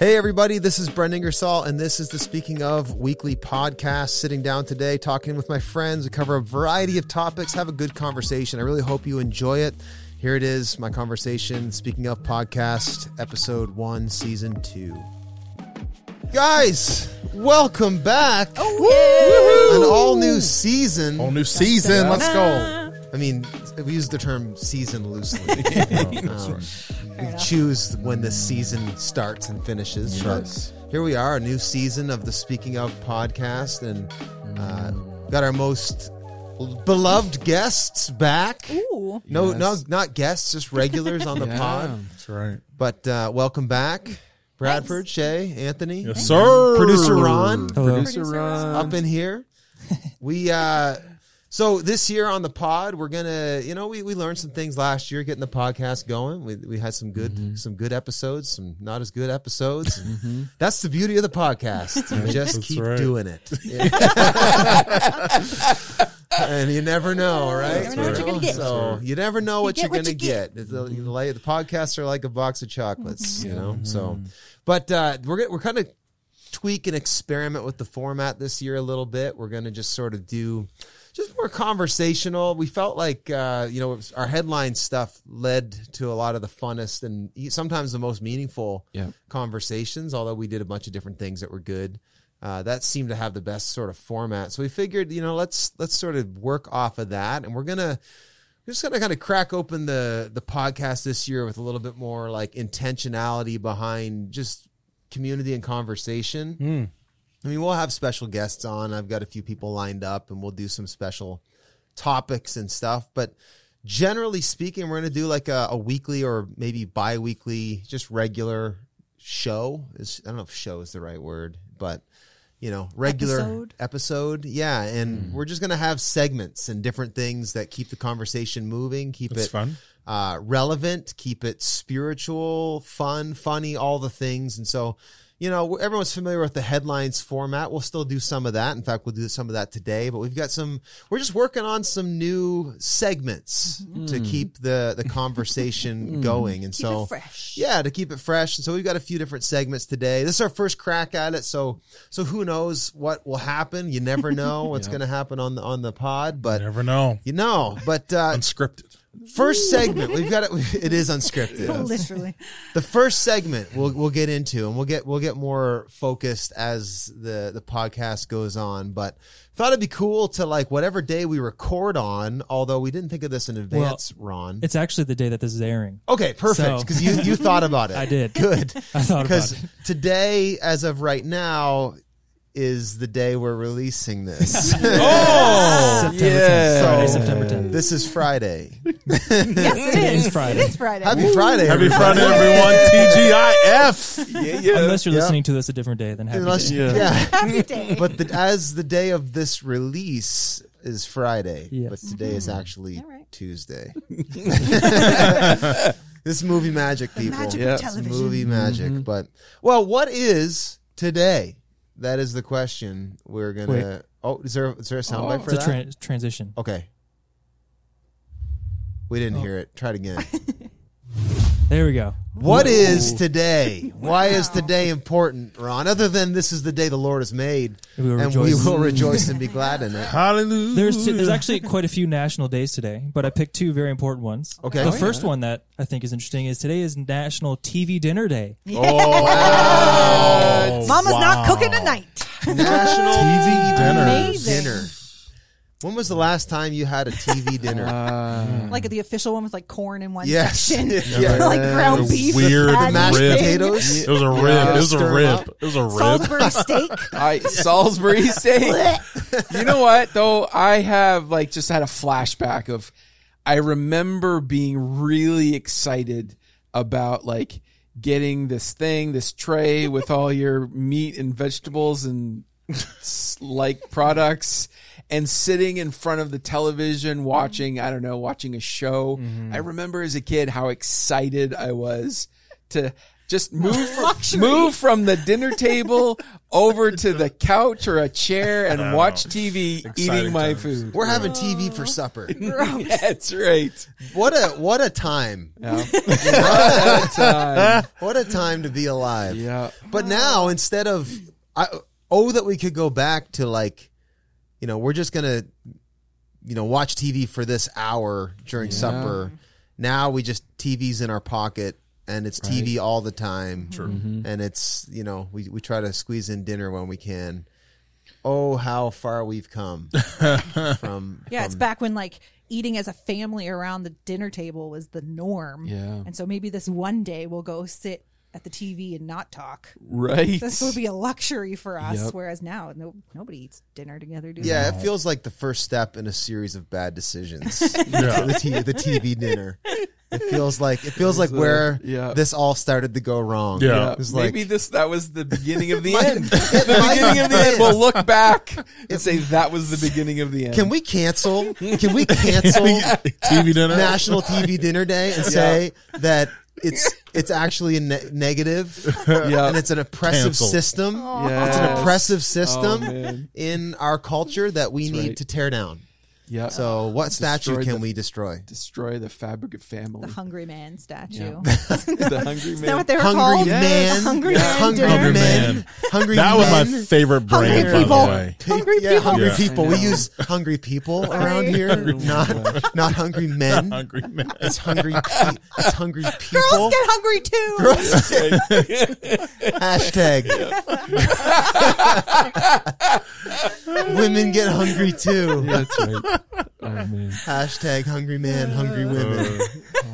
Hey, everybody, this is Brendan Ingersoll, and this is the Speaking of Weekly podcast. Sitting down today, talking with my friends. We cover a variety of topics, have a good conversation. I really hope you enjoy it. Here it is, my conversation, Speaking of Podcast, episode one, season two. Guys, welcome back. Oh, An all new season. Whole new season. Let's go. I mean, we use the term season loosely. Um, we choose when the season starts and finishes. Yes. But here we are, a new season of the Speaking of podcast, and uh, got our most beloved guests back. Ooh. No, Yes. no, not guests, just regulars on the pod. That's right. But uh, welcome back, Bradford, Shay, Anthony, Yes, sir. producer Ron, Producer Ron. up in here. We uh so this year on the pod, we're gonna you know we, we learned some things last year getting the podcast going. We we had some good some good episodes, some not as good episodes. That's the beauty of the podcast. You just keep right. doing it. and you never know, right? never know what you're gonna get. So you never know what get you're gonna you get. get. It's a- you the podcasts are like a box of chocolates, you know. So, Mm-hmm. but uh, we're gonna- we're kind of tweak and experiment with the format this year a little bit. We're going to just sort of do just more conversational. We felt like uh, you know our headline stuff led to a lot of the funnest and sometimes the most meaningful Yeah. conversations. Although we did a bunch of different things that were good. Uh, that seemed to have the best sort of format. So we figured, you know, let's let's sort of work off of that, and we're gonna we're just gonna kind of crack open the the podcast this year with a little bit more like intentionality behind just community and conversation. I mean, we'll have special guests on. I've got a few people lined up, and we'll do some special topics and stuff. But generally speaking, we're going to do like a, a weekly or maybe bi-weekly, just regular show. Is I don't know if "show" is the right word, but you know, regular Episode? episode. Yeah, and we're just going to have segments and different things that keep the conversation moving, keep It's it fun. uh, relevant, keep it spiritual, fun, funny, all the things. And so, you know, everyone's familiar with the headlines format. We'll still do some of that. In fact, we'll do some of that today. But we've got some. We're just working on some new segments to keep the the conversation going. And Keep so, yeah, to keep it fresh. And so we've got a few different segments today. This is our first crack at it. So so who knows what will happen? You never know what's going to happen on the on the pod, but Never know. you know. But uh, Unscripted. First segment we've got it. It is unscripted. Literally. The first segment we'll we'll get into, and we'll get we'll get more focused as the the podcast goes on. But thought it'd be cool to like whatever day we record on. Although we didn't think of this in advance, Ron. It's actually the day that this is airing. Okay, perfect. So- Because you you thought about it. I did. Good. I thought about Because today, as of right now, is the day we're releasing this. Oh, September yeah. 10th. Friday, September 10th. this is Friday. Yes, it It is. is Friday. It is Friday. Happy Friday. happy everybody. Friday, everyone. TGIF. Yeah, yeah. Unless you're Yeah. listening to this a different day, then happy Unless- day. Yeah. yeah. Happy day. but the, as the day of this release is Friday, Yes. but today is mm-hmm. actually All right. Tuesday. this movie magic, people. magic Yeah. of It's television. movie magic. Mm-hmm. But well, what is today? That is the question we're gonna. Wait. Oh, is there is there a soundbite Oh. for It's that? a tran transition. okay. We didn't Oh. hear it. Try it again. There we go. What is today? Why is today important, Ron? Other than this is the day the Lord has made, We will and rejoice. we will rejoice and be glad in it. Hallelujah. There's there's actually quite a few national days today, but I picked two very important ones. Okay. The Oh, first one that I think is interesting is today is National TV Dinner Day. Oh, Mama's wow. not cooking tonight. National TV dinner. Amazing. dinner. When was the last time you had a TV dinner? Uh, Like the official one with like corn in one Yes. section. Yeah. like ground The beef. weird mashed thing. potatoes. It was a rib. Yeah. It was a rib. up. It was a rib. Salisbury steak. I Salisbury steak. you know what though? I have like just had a flashback of I remember being really excited about like getting this thing, this tray with all your meat and vegetables and like products and sitting in front of the television mm-hmm. watching, I don't know, watching a show. Mm-hmm. I remember as a kid how excited I was to Just move from, move from the dinner table over to the couch or a chair and know. watch TV Exciting eating my times. food. We're having TV for supper. That's right. What a what a time. Yeah. What a time. What a time to be alive. Yeah. But now instead of I oh that we could go back to like you know, we're just going to you know, watch TV for this hour during supper. Now we just TV's in our pocket and it's TV all the time. True. Mm-hmm. And it's, you know, we we try to squeeze in dinner when we can. Oh, how far we've come from Yeah, it's back when like eating as a family around the dinner table was the norm. Yeah. And so maybe this one day we'll go sit at the TV and not talk. Right. This will be a luxury for us. Yep. Whereas now, no, nobody eats dinner together. Do Yeah, they? it feels like the first step in a series of bad decisions. the, t- the TV dinner. It feels like it feels like where yeah. this all started to go wrong. Yeah. Yeah, It was like maybe this that was the beginning of the Might- end. the beginning of the end. We'll look back and say that was the beginning of the end. can we cancel? Can we cancel TV dinner. National TV Dinner Day and say that it's it's actually a ne- negative Yeah. and it's an oppressive Cancel. system. Yes. It's an oppressive Oh, system man. in our culture that we need right. to tear down. Yeah. So, what statue Destroy can the- we destroy? destroy the fabric of family. The Hungry Man statue. Yeah. the hungry Is that man. what they were Hungry called? man, The Hungry Yeah. Man hungry dinner? Hungry men, Man. hungry That was my men. favorite brand, by people. the way. Hungry yeah, people. hungry Yeah. people. I We know. use hungry people around here, oh not not hungry men. Hungry man. It's hungry. Pe- it's hungry people. Girls get hungry too. Hashtag. Women get hungry too. That's right. Oh man. Hashtag hungry man, hungry women.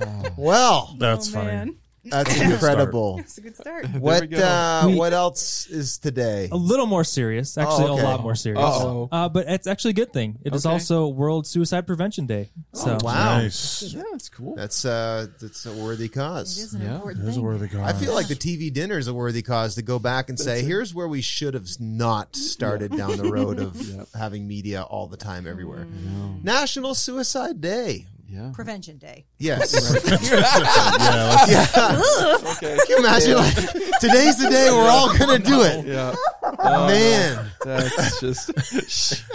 Uh, well, That's Oh, funny. man. That's incredible. It's a good start. What go. uh, We- what else is today? A little more serious, actually, okay. a lot more serious. Uh-oh. Uh, but it's actually a good thing. It is Okay. also World Suicide Prevention Day. So Oh, wow, Nice. Yeah, that's cool. that's uh, that's a worthy It cause. is an Yeah, important There's a thing. word of God. I feel like the TV dinner is a worthy cause to go back and say, here's where we should have not started down the road of having media all the time everywhere. National Suicide Day. Yeah. Prevention Day. Yes. yeah, let's- Okay. Can you imagine like today's the day we're all gonna do it. Yeah. Man. That's just.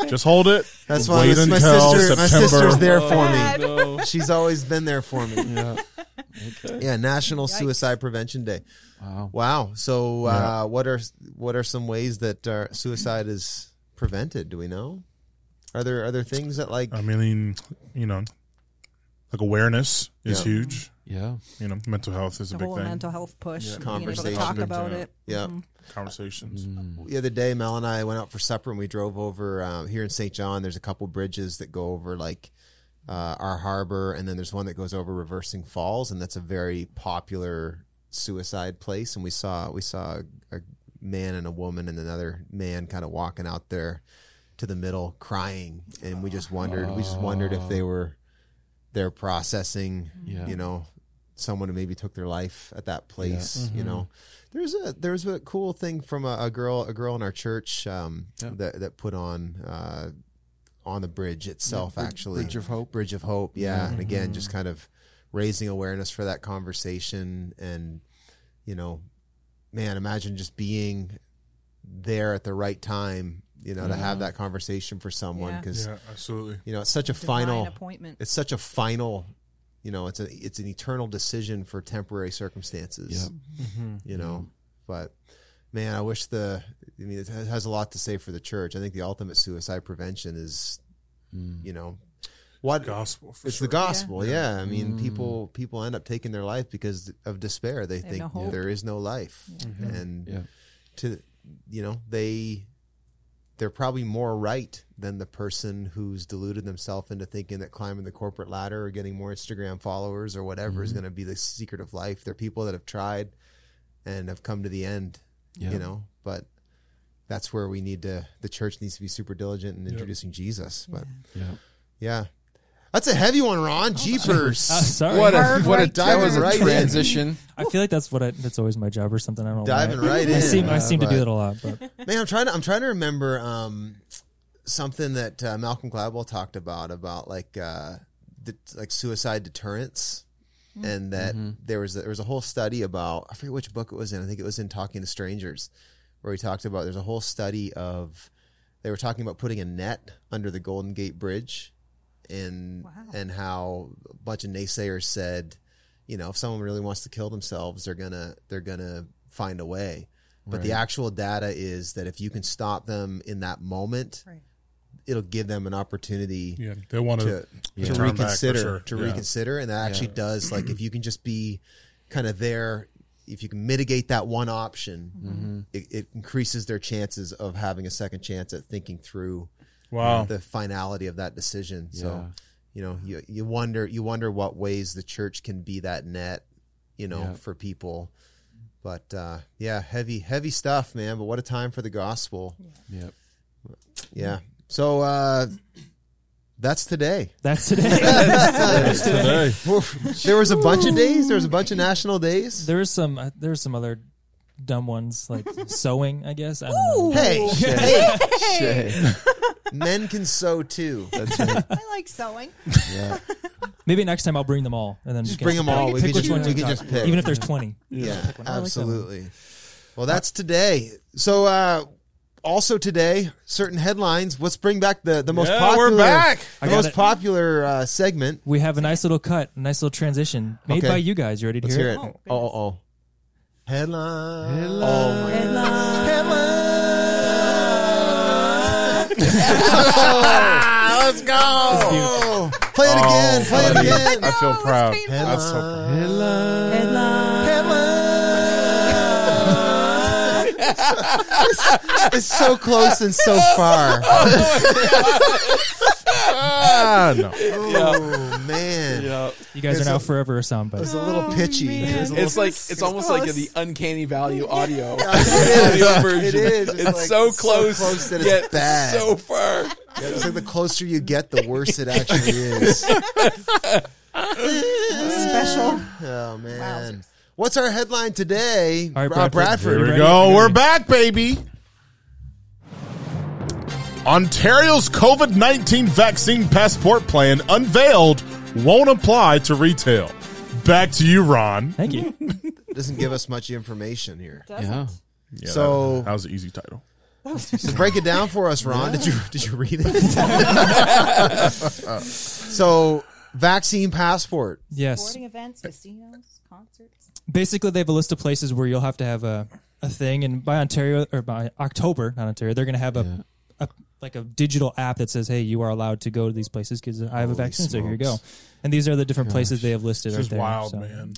just hold it. That's why Wait my, my until sister my sister's there for Oh, me. no. She's always been there for me. Yeah. Okay. Yeah, National Suicide Prevention Day. Wow. Wow. So uh, what are what are some ways that uh, suicide is prevented? Do we know? Are there are there things that like I mean, you know, like awareness is Yeah. huge. Yeah. You know, mental health is The a big whole thing. mental health push. Yeah. Being able to talk about Yeah. it. yeah? Conversations. The other day, Mel and I went out for supper and we drove over uh, here in St. John. There's a couple bridges that go over like uh, our harbor, and then there's one that goes over Reversing Falls, and that's a very popular suicide place. And we saw we saw a, a man and a woman and another man kind of walking out there to the middle crying, and we just wondered we just wondered if they were they're processing, Yeah. you know, someone who maybe took their life at that place, you know. There's a there's a cool thing from a, a girl a girl in our church um, that that put on uh, on the bridge itself Brid- actually Bridge of Hope. Bridge of Hope, yeah. And again, just kind of raising awareness for that conversation and you know, man, imagine just being there at the right time, you know, to have mm-hmm. that conversation for someone because Yeah, absolutely. you know, it's such a Divine final appointment. it's such a final you know it's a it's an eternal decision for temporary circumstances mm-hmm. you know. Mm-hmm. But man i wish the i mean it has a lot to say for the church. I think the ultimate suicide prevention is mm. you know what Gospel. For it's sure. the gospel yeah, i mean mm. people people end up taking their life because of despair. They have think no there is no life. And Yeah. to you know they they're probably more right than the person who's deluded themselves into thinking that climbing the corporate ladder or getting more Instagram followers or whatever Mm-hmm. is going to be the secret of life. They're people that have tried and have come to the end, Yeah. you know, but that's where we need to, the church needs to be super diligent in introducing Jesus. But Yeah. yeah, that's a heavy one, Ron. Jeepers. Uh, sorry. What a Hard what a right that was a. Right transition. I feel like that's what I, that's always my job or something. I don't know. Diving why. right I in. seem I seem to But- do that a lot, but Man, I'm trying to I'm trying to remember um, something that uh, Malcolm Gladwell talked about about like uh, the, like suicide deterrence. and that there was a, there was a whole study about I forget which book it was in. I think it was in Talking to Strangers, where he talked about there's a whole study of they were talking about putting a net under the Golden Gate Bridge, and and how a bunch of naysayers said, you know, if someone really wants to kill themselves, they're gonna they're gonna find a way. But the actual data is that if you can stop them in that moment, Right. it'll give them an opportunity Yeah, they want to, to to turn back for reconsider sure. to Yeah. reconsider and that actually does like if you can just be kind of there if you can mitigate that one option Mm-hmm. it, it increases their chances of having a second chance at thinking through Wow. the finality of that decision so you know you, you wonder you wonder what ways the church can be that net you know Yeah. for people but uh yeah heavy heavy stuff man but what a time for the gospel Yep. yeah so uh that's today That's today. Today. there was a bunch of days. There was a bunch of national days. there was some. Uh, there was some other dumb ones like sewing. I guess I don't know. Hey, hey, Shay. Men can sew too. That's right. I like sewing. Yeah. Maybe next time I'll bring them all and then Just bring them all. We pick can which just- one we to can talk just pick. even if there's twenty. Yeah, I like that one. absolutely. Well, that's today. So, uh, also today, certain headlines. Let's bring back the the most Yeah, popular. we're back. The got most it. popular uh, segment. We have a nice little cut, a nice little transition made Okay. by you guys. You ready to Let's hear, hear it. Oh, Oh, oh, oh. Headline. Headline. Oh Let's go. Play it again. Play it again. I feel it was proud. painful. That's so proud. Headline. It's so close and so far. Oh, Ah, no. Oh man, You guys It's are now a- forever a soundbite. it's a little pitchy. It's, a little, It's like it's almost like the uncanny valley audio. it audio is. version. It is. It's, like so close, close that yet it's bad. so far. Yeah, it's like the closer you get, the worse it actually is. Special. Oh man, what's our headline today? All right, Bradford. Bradford. Here we ready? go. We're back, baby. Ontario's COVID 19 vaccine passport plan unveiled won't apply to retail. Back to you, Ron. Thank you. doesn't give us much information here. Yeah. Yeah, So- that, that was an easy title. So break it down for us, Ron. Did you did you read it? so vaccine passport. Yes. Sporting events, casinos, concerts. Basically, they have a list of places where you'll have to have a, a thing, and by Ontario or by October, not Ontario, they're going to have a, a like a digital app that says, "Hey, you are allowed to go to these places because I have a Holy vaccine, so here you go." And these are the different places they have listed This right is there. wild, so. man.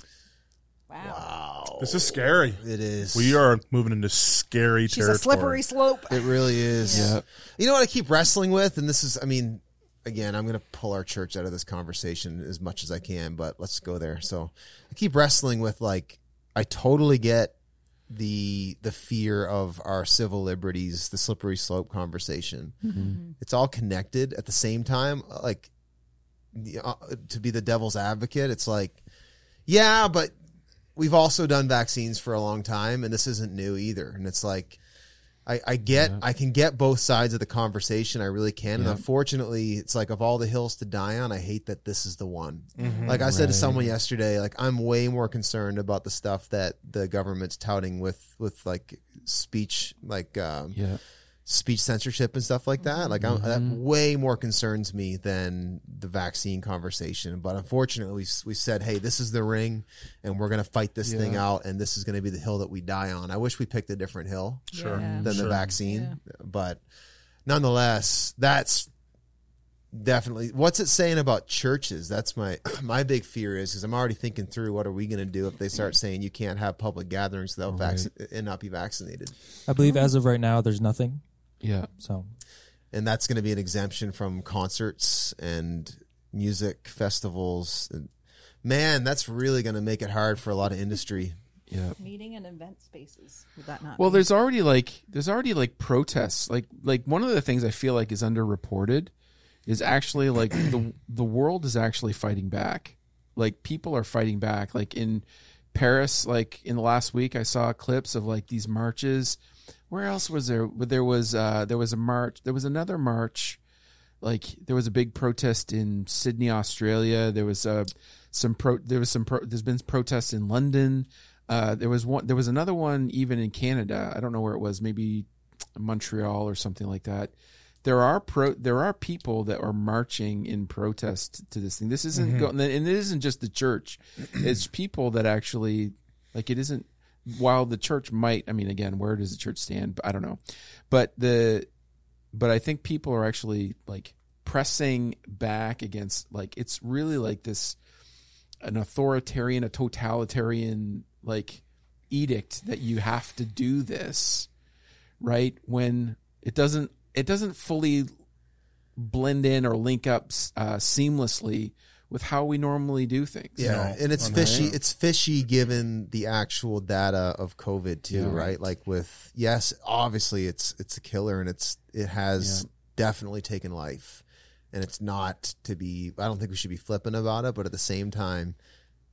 Wow. This is scary. It is. We are moving into scary She's territory. a slippery slope. It really is. Yeah. You know what I keep wrestling with, and this is, I mean, again, I'm going to pull our church out of this conversation as much as I can, but let's go there. So I keep wrestling with like, I totally get the the fear of our civil liberties, the slippery slope conversation. It's all connected at the same time. Like, uh, to be the devil's advocate, it's like, yeah, but we've also done vaccines for a long time, and this isn't new either. And it's like, I, I get, I can get both sides of the conversation. I really can. And unfortunately, it's like of all the hills to die on, I hate that this is the one. Like I said to someone yesterday, like I'm way more concerned about the stuff that the government's touting with, with like speech, like, um, Yeah. Speech censorship and stuff like that. Like I'm, that mm-hmm. way more concerns me than the vaccine conversation. But unfortunately, we, we said, hey, this is the ring, and we're going to fight this thing out, and this is going to be the hill that we die on. I wish we picked a different hill Sure. Yeah. than the vaccine, but nonetheless, that's definitely what's it saying about churches. That's my my big fear is because I'm already thinking through what are we going to do if they start mm-hmm. saying you can't have public gatherings without vac- and not be vaccinated. I believe as of right now, there's nothing. Yeah. So and that's going to be an exemption from concerts and music festivals. And man, that's really going to make it hard for a lot of industry. Yeah. Meeting and event spaces. Would that not? Well, be? there's already like there's already like protests. Like like one of the things I feel like is underreported is actually like the the world is actually fighting back. Like people are fighting back. Like in Paris, like in the last week, I saw clips of like these marches. Where else was there? There was uh, there was a march. There was another march, like there was a big protest in Sydney, Australia. There was uh, some pro. There was some. Pro, there's been protests in London. Uh, there was one. There was another one even in Canada. I don't know where it was. Maybe Montreal or something like that. There are pro. There are people that are marching in protest to this thing. This isn't go, and it isn't just the church. It's people that actually like it isn't. While the church might, I mean, again, where does the church stand? I don't know, but the but I think people are actually like pressing back against like it's really like this an authoritarian, a totalitarian like edict that you have to do this, right? When it doesn't it doesn't fully blend in or link up uh, seamlessly with how we normally do things. Yeah, and it's fishy. It's fishy given the actual data of COVID too, Yeah. right? Like with yes, obviously it's it's a killer and it's it has definitely taken life, and it's not to be. I don't think we should be flippant about it, but at the same time,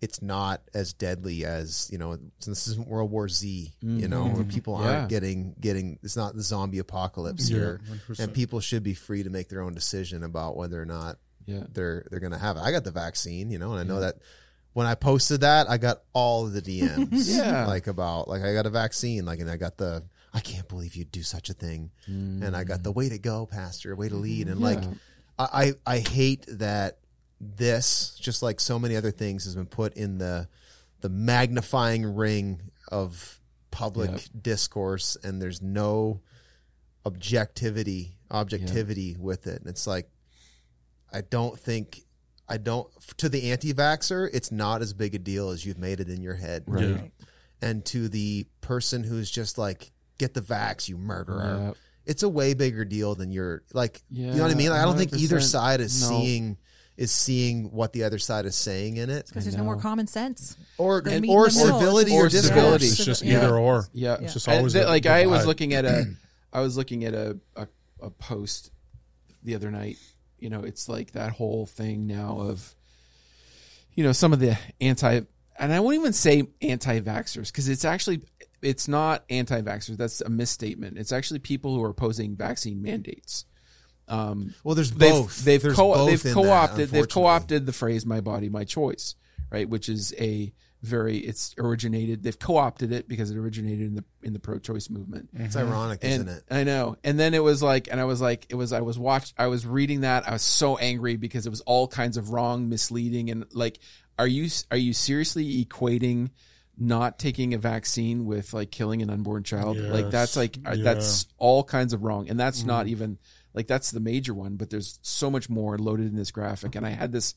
it's not as deadly as you know. This isn't World War Z, you know, where people Mm-hmm. Yeah. aren't getting getting. It's not the zombie apocalypse here, 100%. and people should be free to make their own decision about whether or not Yeah. they're they're gonna have it. I got the vaccine, you know, and I know that when I posted that, I got all of the DMs, Yeah. like about like I got a vaccine, like and I got the I can't believe you'd do such a thing, and I got the mm. way to go, Pastor, way to lead, and like I I hate that this just like so many other things has been put in the the magnifying ring of public Yep. discourse, and there's no objectivity objectivity with it. And it's like I don't think I don't to the anti-vaxer, it's not as big a deal as you've made it in your head. Right. Yeah. And to the person who's just like, get the vax, you murderer. Yep. It's a way bigger deal than you're like you know what I mean? Like I don't think either side is No. seeing is seeing what the other side is saying in it. because there's no more common sense. Or They're or in the middle. civility Or or discourse. civility. It's just Yeah. either or. Yeah, It's just And always th- a like I was looking at a, I was looking at a, a a post the other night. You know, it's like that whole thing now of, you know, some of the anti, and I won't even say anti-vaxxers because it's actually it's not anti-vaxxers. That's a misstatement. It's actually people who are opposing vaccine mandates. Um, Well, there's they've both. they've There's co- both they've co-opted that, they've co-opted the phrase "my body, my choice," right? Which is a very it's originated. They've co-opted it because it originated in the in the pro-choice movement. It's ironic, And isn't it? I know. And then it was like, and I was like, it was, I was watched, I was reading that. I was so angry because it was all kinds of wrong, misleading. And like, are you, are you seriously equating not taking a vaccine with like killing an unborn child? Like that's like, uh, Yeah. that's all kinds of wrong. And that's not even like, that's the major one, but there's so much more loaded in this graphic. And I had this,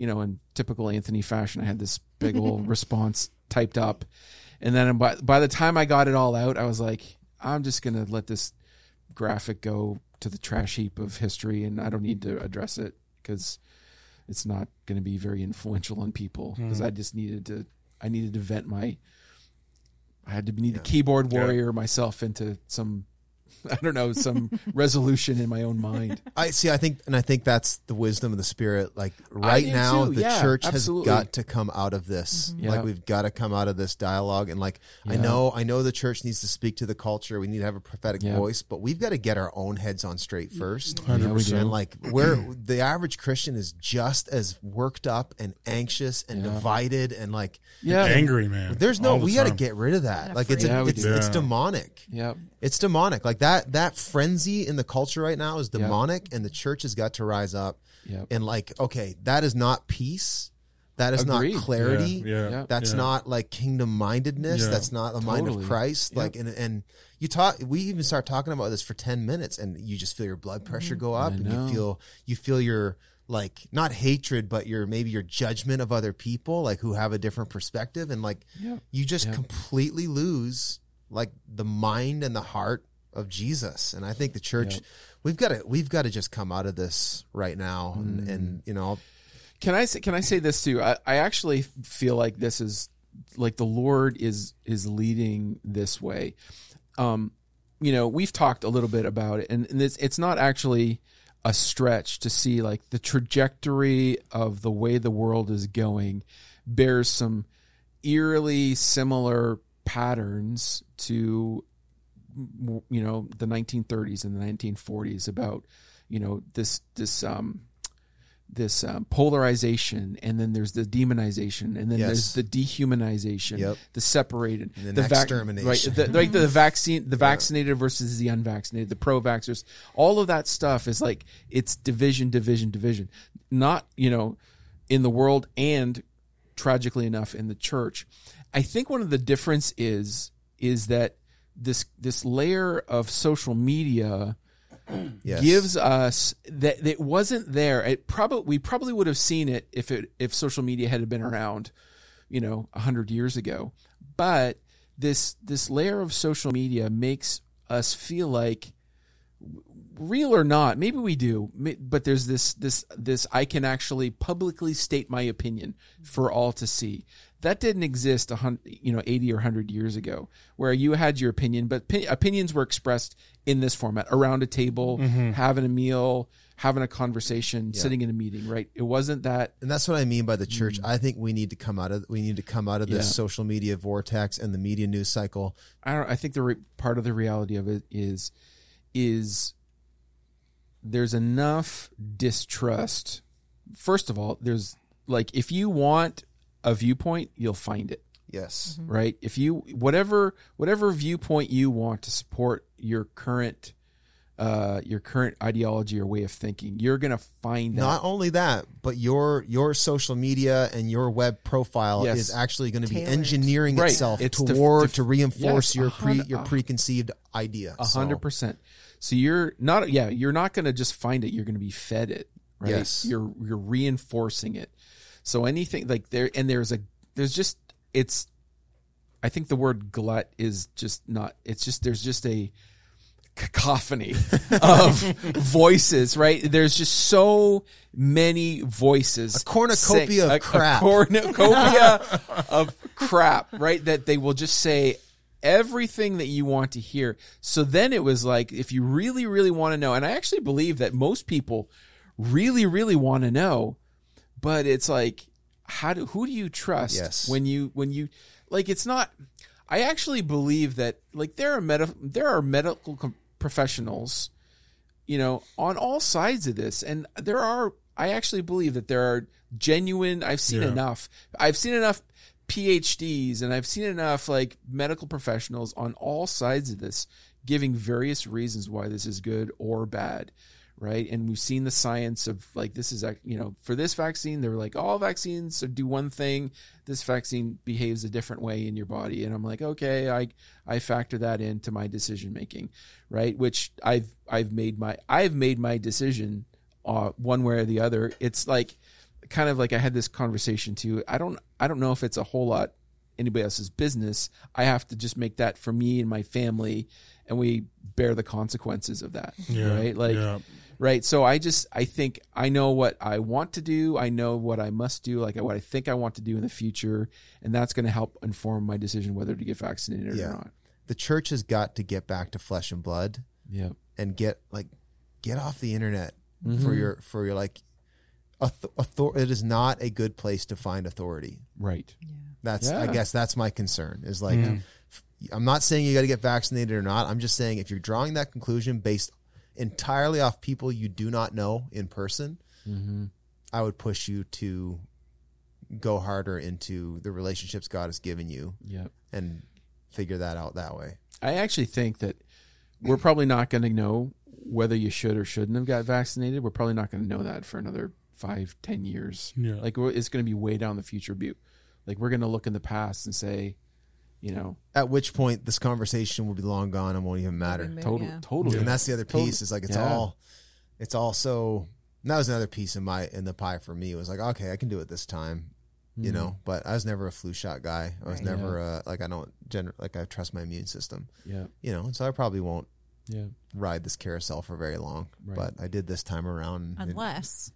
you know, in typical Anthony fashion, I had this big old response typed up. And then by, by the time I got it all out, I was like, I'm just going to let this graphic go to the trash heap of history and I don't need to address it because it's not going to be very influential on people. Hmm. Because I just needed to, I needed to vent my, I had to need a keyboard warrior myself into some, I don't know, some resolution in my own mind. I see. I think, and I think that's the wisdom of the spirit. Like right now, too. the Yeah, church absolutely. has got to come out of this. Mm-hmm. Yeah. Like we've got to come out of this dialogue. And like I know, I know the church needs to speak to the culture. We need to have a prophetic Yeah. voice, but we've got to get our own heads on straight first. Yeah, we. And like where the average Christian is just as worked up and anxious and divided and like Yeah. Angry man. there's no the we got to get rid of that. Yeah, Like it's a, we it's, it's demonic. Yep. It's demonic. Like that that frenzy in the culture right now is Yeah. demonic and the church has got to rise up Yep. and like okay, that is not peace. That is Agreed. not clarity. Yeah, yeah, Yeah. That's yeah. not like kingdom mindedness. Yeah. That's not the mind of Totally. Christ. Like and and you talk we even start talking about this for 10 minutes and you just feel your blood pressure go up and you feel you feel your like not hatred but your maybe your judgment of other people like who have a different perspective and like Yeah. you just Yeah. completely lose like the mind and the heart of Jesus. And I think the church we've got to we've got to just come out of this right now and, Mm. and you know Can I say, can I say this too? I, I actually feel like this is like the Lord is is leading this way. Um, you know, we've talked a little bit about it, and, and it's it's not actually a stretch to see like the trajectory of the way the world is going bears some eerily similar patterns to you know the 1930s and the 1940s about you know this this um this um, polarization and then there's the demonization and then Yes. there's the dehumanization Yep. the separated And the then extermination. right the, like the vaccine the vaccinated versus the unvaccinated the pro-vaxxers all of that stuff is like it's division division division not you know in the world and tragically enough in the church i think one of the difference is is that this this layer of social media Yes. gives us that it wasn't there. It probably we probably would have seen it if it if social media had been around, you know, a hundred years ago. But this this layer of social media makes us feel like real or not maybe we do but there's this this this i can actually publicly state my opinion for all to see that didn't exist a hundred you know 80 or 100 years ago where you had your opinion but pi- opinions were expressed in this format around a table having a meal having a conversation sitting in a meeting right it wasn't that and that's what I mean by the church. I think we need to come out of we need to come out of this Mm. Yeah. social media vortex and the media news cycle. I don't. I think the re- part of the reality of it is, is there's enough distrust. First of all, there's like if you want a viewpoint, you'll find it, Yes. right? If you whatever whatever viewpoint you want to support your current uh your current ideology or way of thinking, you're gonna find that. Not only that, but your your social media and your web profile Yes. is actually going to be Tailored. engineering Right. itself It's to- toward to- to, reinforce yes, your pre your preconceived idea. A hundred percent. So you're not, yeah, you're not going to just find it. You're going to be fed it, right? Yes. You're you're reinforcing it. So anything like there, and there's a there's just it's. I think the word glut is just not. It's just there's just a cacophony of voices, right? There's just so many voices. A cornucopia of a- a crap. cornucopia of crap, right? That they will just say everything that you want to hear. So then it was like, if you really, really want to know, and I actually believe that most people really, really want to know, but it's like, how do, who do you trust Yes. when you, when you, like, it's not, I actually believe that, like, there are med- there are medical com- professionals, you know, on all sides of this. And there are, I actually believe that there are genuine, I've seen Yeah. enough, I've seen enough PhDs and I've seen enough like medical professionals on all sides of this giving various reasons why this is good or bad. Right. And we've seen the science of like, this is, you know, for this vaccine, they're like, all vaccines do one thing. This vaccine behaves a different way in your body. And I'm like, okay, I, I factor that into my decision making. Right. Which I've, I've made my, I've made my decision uh, one way or the other. It's like, kind of like I had this conversation too. I don't I don't know if it's a whole lot anybody else's business. I have to just make that for me and my family and we bear the consequences of that. Yeah, Right? Like yeah. Right. So I just I think I know what I want to do. I know what I must do, like what I think I want to do in the future, and that's going to help inform my decision whether to get vaccinated Yeah. or not. the church has got to get back to flesh and blood Yeah. and get like get off the internet Mm-hmm. for your for your like author, author, it is not a good place to find authority. Right. yeah. That's I guess that's my concern. Is like I'm not saying you got to get vaccinated or not. I'm just saying if you're drawing that conclusion based entirely off people you do not know in person, Mm-hmm. I would push you to go harder into the relationships God has given you Yeah. and figure that out that way. I actually think that we're probably not going to know whether you should or shouldn't have got vaccinated. We're probably not going to know that for another five, ten years. Yeah. Like it's going to be way down the future. Be like we're going to look in the past and say, you know, At which point this conversation will be long gone and won't even matter. total, Yeah. totally. And that's the other Totally. piece is like it's Yeah. all it's all so that was another piece in my in the pie for me. It was like, okay, I can do it this time. You know, but I was never a flu shot guy. I was Right. never uh like I don't gener- like I trust my immune system. Yeah. You know, and so I probably won't Yeah. ride this carousel for very long. Right. But I did this time around. and it- Unless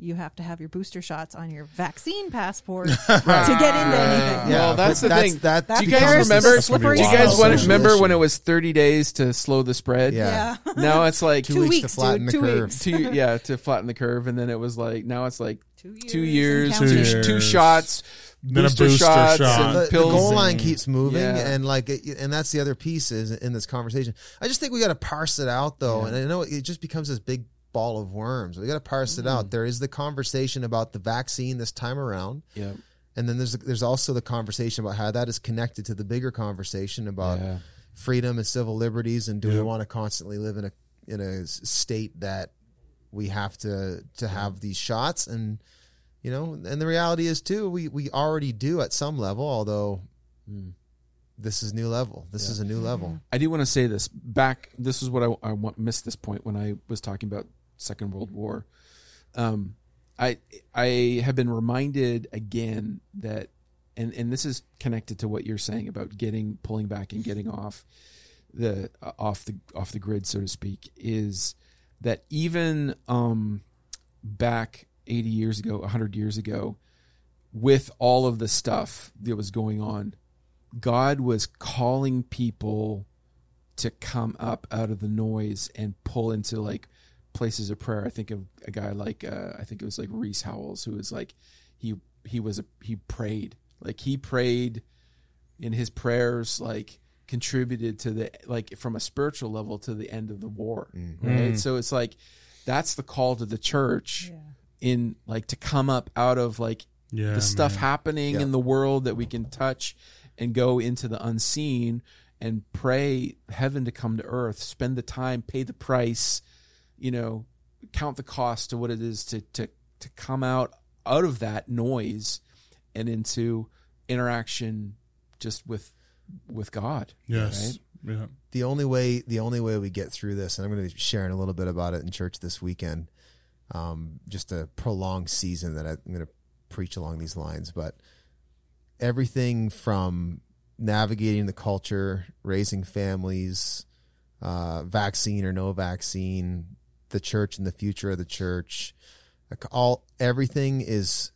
you have to have your booster shots on your vaccine passport to get into anything. yeah, Well, that's but the thing. That That's Do you guys remember? That's gonna be slippery Do you guys want, Social remember when it was 30 days to slow the spread? Yeah. Yeah. Now it's like Two, Two weeks, weeks, to flatten dude, the two curve. two yeah to flatten the curve and then it was like now it's like Two years. two years counting. two, Two two years. shots Then a booster, booster shots shot. and the, the pills goal and- line keeps moving Yeah. and like it, and that's the other piece is in this conversation i just think we got to parse it out though Yeah. and i know it just becomes this big ball of worms. We got to parse it Mm. out. There is the conversation about the vaccine this time around, Yeah. and then there's there's also the conversation about how that is connected to the bigger conversation about Yeah. freedom and civil liberties, and do we want to constantly live in a in a state that we have to to have these shots and you know and the reality is too we we already do at some level although Mm. this is new level this is a new level I do want to say this back. This is what I, I want, missed this point when I was talking about Second World War. Um, I I have been reminded again that, and and this is connected to what you're saying about getting pulling back and getting off the uh, off the off the grid, so to speak, is that even um, back 80 years ago, 100 years ago, with all of the stuff that was going on, God was calling people to come up out of the noise and pull into like places of prayer. I think of a guy like uh, I think it was like Rees Howells who was like he he was a he prayed like he prayed in his prayers like contributed to the like from a spiritual level to the end of the war right so it's like that's the call to the church in like to come up out of like Yeah, the stuff man. happening Yeah. in the world that we can touch and go into the unseen and pray heaven to come to earth spend the time pay the price you know count the cost to what it is to to to come out out of that noise and into interaction just with with God Yes. right? Yeah. the only way the only way we get through this and i'm going to be sharing a little bit about it in church this weekend um, just a prolonged season that i'm going to preach along these lines but everything from navigating the culture raising families uh, vaccine or no vaccine the church and the future of the church. All everything is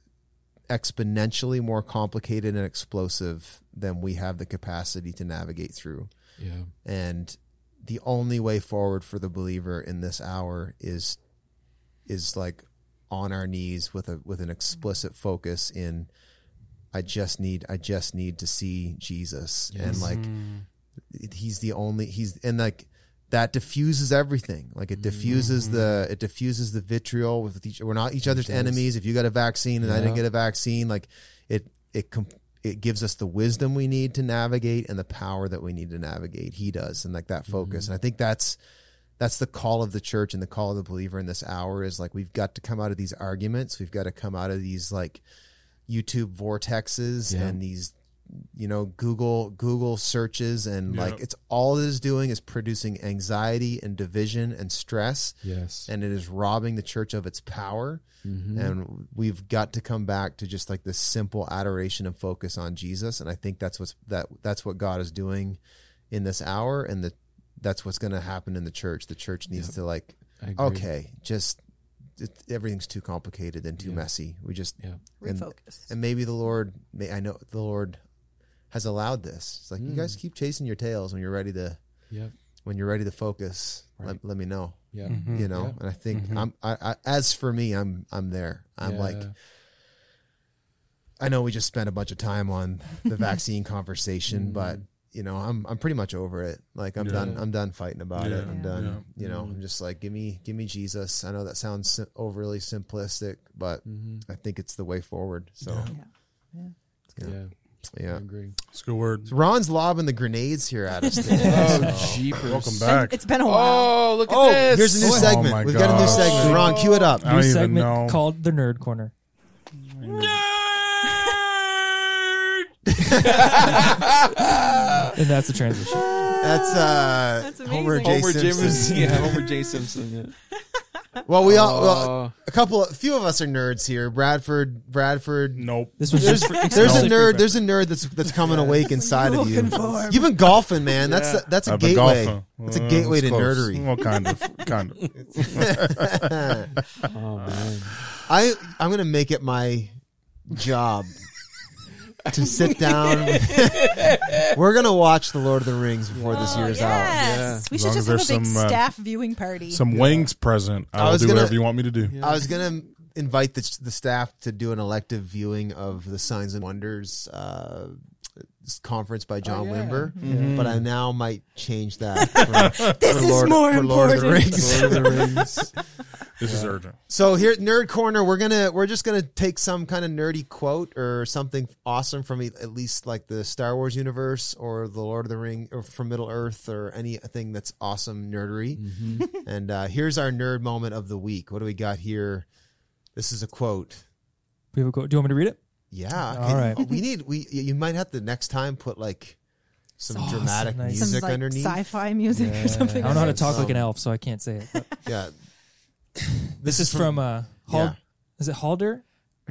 exponentially more complicated and explosive than we have the capacity to navigate through. Yeah. And the only way forward for the believer in this hour is is like on our knees with a with an explicit focus in I just need I just need to see Jesus. And like mm. he's the only he's and like that diffuses everything. Like it diffuses the mm-hmm. it diffuses the vitriol with each we're not each other's enemies. If you got a vaccine and I didn't get a vaccine like it it it gives us the wisdom we need to navigate and the power that we need to navigate. He does and like that focus. Mm-hmm. And I think that's that's the call of the church and the call of the believer in this hour is like we've got to come out of these arguments. We've got to come out of these like youtube vortexes Yeah. and these you know google google searches and Yeah. like it's all it is doing is producing anxiety and division and stress. Yes. And it is robbing the church of its power. Mm-hmm. And we've got to come back to just like this simple adoration and focus on jesus. And i think that's what's that that's what god is doing in this hour. And the that's what's going to happen in the church. The church needs to like okay just it, everything's too complicated and too Yeah. messy. We just yeah. and, Refocus. and maybe the lord may i know the lord has allowed this. It's like you guys hmm. keep chasing your tails when you're ready to yeah when you're ready to focus. Right. let, let me know. Yeah mm-hmm. you know? Yeah. and i think mm-hmm. i'm I, I as for me i'm i'm there. I'm like i know we just spent a bunch of time on the vaccine conversation mm. but you know i'm i'm pretty much over it. Like i'm Yeah. done i'm done fighting about it. I'm Yeah. done you know? I'm just like give me give me jesus. I know that sounds sim- overly simplistic but mm-hmm. i think it's the way forward. So Yeah. yeah yeah, I agree It's a good word. ron's lobbing the grenades here at us today. oh jeepers Welcome back. It's been a while. oh look at oh this here's a new Oh segment my we've got a new gosh. segment ron cue it up I don't New even segment know. called the Nerd Corner. and that's the transition. that's uh That's homer amazing. j Homer J. simpson Simpson. Yeah, Homer J. Simpson. Yeah. Well we all well, Oh. a couple a few of us are nerds here bradford bradford Nope. This was there's, just for, there's a nerd there's a nerd that's that's coming awake inside of you you've been golfing man that's Yeah. a, that's a I've been gateway golfing. it's a Uh, gateway it's to close. nerdery Well, kind of, kind of. Oh man. i i'm gonna make it my job to sit down we're gonna watch the lord of the rings before this Oh, year's yes. out We As should long just as have a big there's some, uh, staff viewing party. Some wings present. I I'll was do gonna- whatever you want me to do. i was gonna invite the, the staff to do an elective viewing of the signs and wonders uh conference by john yeah. wimber but i now might change that for, this for is Lord, more for Lord of the important. Rings. Lord of the Rings. This is urgent. So here, at nerd corner, we're gonna we're just gonna take some kind of nerdy quote or something awesome from e- at least like the Star Wars universe or the Lord of the Ring or from Middle Earth or anything that's awesome nerdery. and uh, here's our nerd moment of the week. What do we got here? This is a quote. We have a quote. Do you want me to read it? Yeah. All right. We need we. You might have to next time put like some Oh, dramatic so nice. Some music like underneath. sci-fi music Yeah. or something. I don't know how to like talk like an elf, so I can't say it. but Yeah. This is from uh, Hal- Yeah. Is it Halder?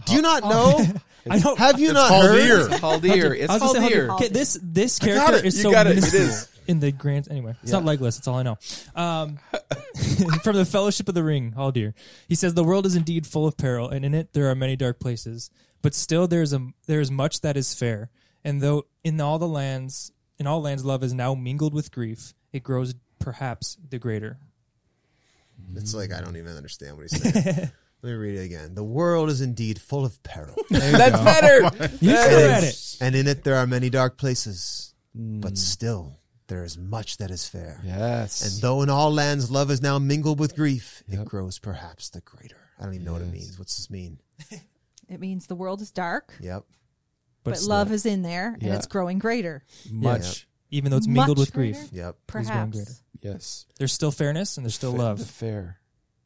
Do you not know? I don't. Have you It's not Haldir. heard? Haldir. It's I was gonna say Haldir. Haldir. Okay, this this character it. is You so got it. It minuscule is. in the grand. Anyway, it's not legless. Legolas. That's all I know. Um, from the Fellowship of the Ring, Haldir. He says the world is indeed full of peril, and in it there are many dark places. But still, there is a there is much that is fair. And though in all the lands, in all lands, love is now mingled with grief. It grows perhaps the greater. It's like I don't even understand what he's saying. Let me read it again. The world is indeed full of peril, That's better. Oh you That still is- read it. and in it there are many dark places. Hmm. But still, there is much that is fair. Yes. And though in all lands love is now mingled with grief, Yep. it grows perhaps the greater. I don't even know what it means. What's this mean? It means the world is dark, Yep. but, still, love is in there and it's growing greater. much. Even though it's mingled Much with grief, greater? Yep. growing Perhaps. greater. Yes. there's still fairness and there's still Fa- love. The fair.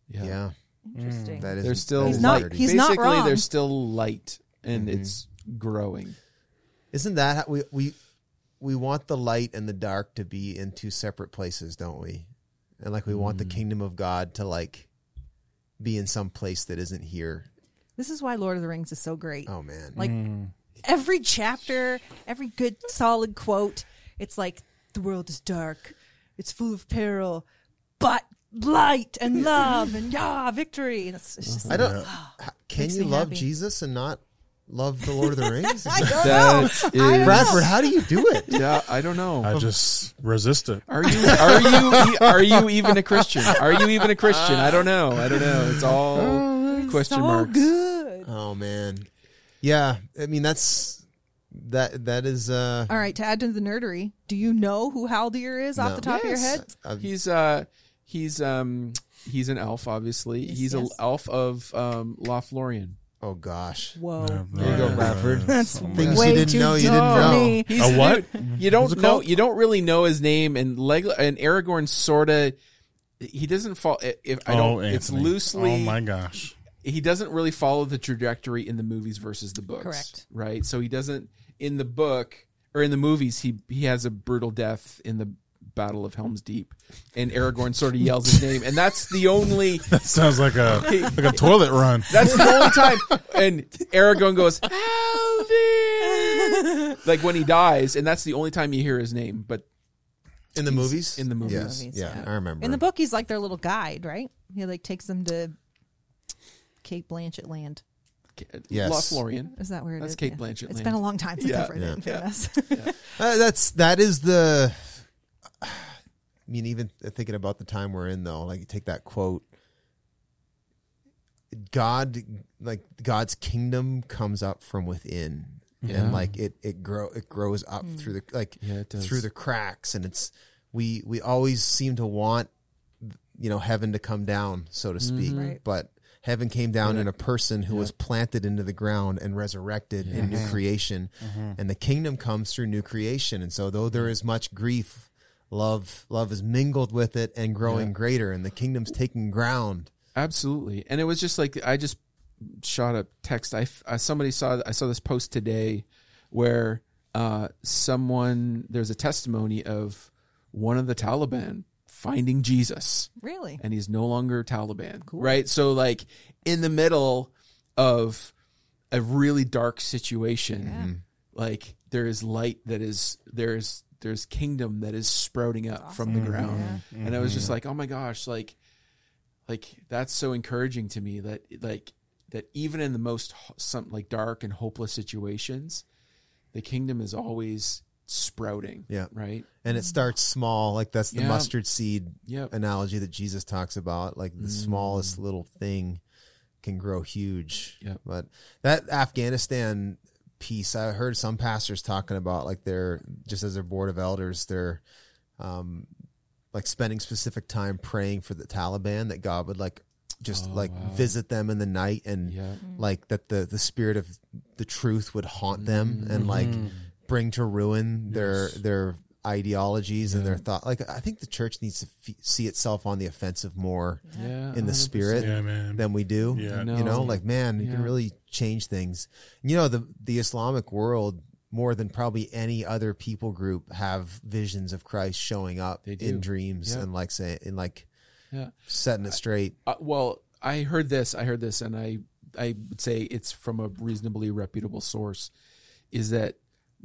Yeah. Yeah. Interesting. That is. There's still that He's is not- nerdy. he's not Basically, wrong. there's still light, and Mm-hmm. it's growing. Isn't that how we we we want the light and the dark to be in two separate places, don't we? And like we want the Mm. kingdom of God to like be in some place that isn't here. This is why Lord of the Rings is so great. Oh man. Like every chapter, every good solid quote, it's like the world is dark, it's full of peril, but light and love and yeah, victory. And it's, it's just I don't. h- ah, Can you love happy. Jesus and not love the Lord of the Rings? I don't That know. is- Bradford, how do you do it? Yeah, I don't know. I just resist it. Are you are you are you even a Christian? Are you even a Christian? I don't know. I don't know. It's all oh, question so marks. good. Oh man. Yeah, I mean that's that that is uh All right, to add to the nerdery, do you know who Haldir is off No. the top of your Yes. head? He's uh he's um he's an elf. Obviously, Yes, he's yes. an elf of um, Lothlorien. oh gosh. Whoa. There you go, Bradford. That's Things you way didn't too know you didn't for know. me. He's A what? dude. You don't it know. called? You don't really know his name, and Leg and Aragorn sort of. He doesn't fall. If I don't, oh, it's Anthony. loosely. Oh my gosh. he doesn't really follow the trajectory in the movies versus the books. Correct. Right. So he doesn't in the book or in the movies. He he has a brutal death in the Battle of Helm's Deep, and Aragorn sort of yells his name, and that's the only. That sounds like a like a toilet run. That's the only time. And Aragorn goes, Haldir! like when he dies, and that's the only time you hear his name. But In the movies? in the movies. Yes. Movies, yeah, yeah. I remember. In the book, he's like their little guide, right? He like takes them to Cate Blanchett land. Uh, yes. Lothlorien. Is that where it That's is? Cate Yeah. Blanchett It's land. been a long time since Yeah. I've read Yeah. it. In fairness. Uh, that's that is the. I mean, even thinking about the time we're in, though, like you take that quote. God, like God's kingdom, comes up from within, Yeah. and like it it grow it grows up mm. through the like Yeah, through the cracks, and it's we we always seem to want you know heaven to come down, so to speak, mm-hmm. Mm-hmm. Right. but heaven came down Yeah. in a person who Yeah. was planted into the ground and resurrected in new Yeah. creation and the kingdom comes through new creation and so though there is much grief love love is mingled with it and growing Yeah. greater and the kingdom's taking ground Absolutely, and it was just like I just shot a text. I, I somebody saw I saw this post today where uh, someone there's a testimony of one of the Taliban finding Jesus, really? and he's no longer Taliban, right? So like in the middle of a really dark situation, mm-hmm. like there is light that is there's there's kingdom that is sprouting up from the ground, mm-hmm. and I was just mm-hmm. like, oh my gosh, like like that's so encouraging to me that like that even in the most some like dark and hopeless situations, the kingdom is always sprouting. Yeah. Right. and it starts small like that's the Yeah. mustard seed Yep. analogy that jesus talks about like the smallest little thing can grow huge Yep. but that afghanistan piece i heard some pastors talking about like they're just as their board of elders they're um like spending specific time praying for the taliban that god would like just Oh, like wow. visit them in the night and Yeah. like that the the spirit of the truth would haunt them and like bring to ruin their their ideologies and their thought like i think the church needs to f- see itself on the offensive more Yeah. in the 100%. spirit Yeah, man. than we do Yeah. I you know know. like man you can really change things you know the the islamic world more than probably any other people group have visions of christ showing up in dreams Yeah. and like saying and like Yeah. setting it straight Uh, well, I heard this. I heard this, and I I would say it's from a reasonably reputable source. Is that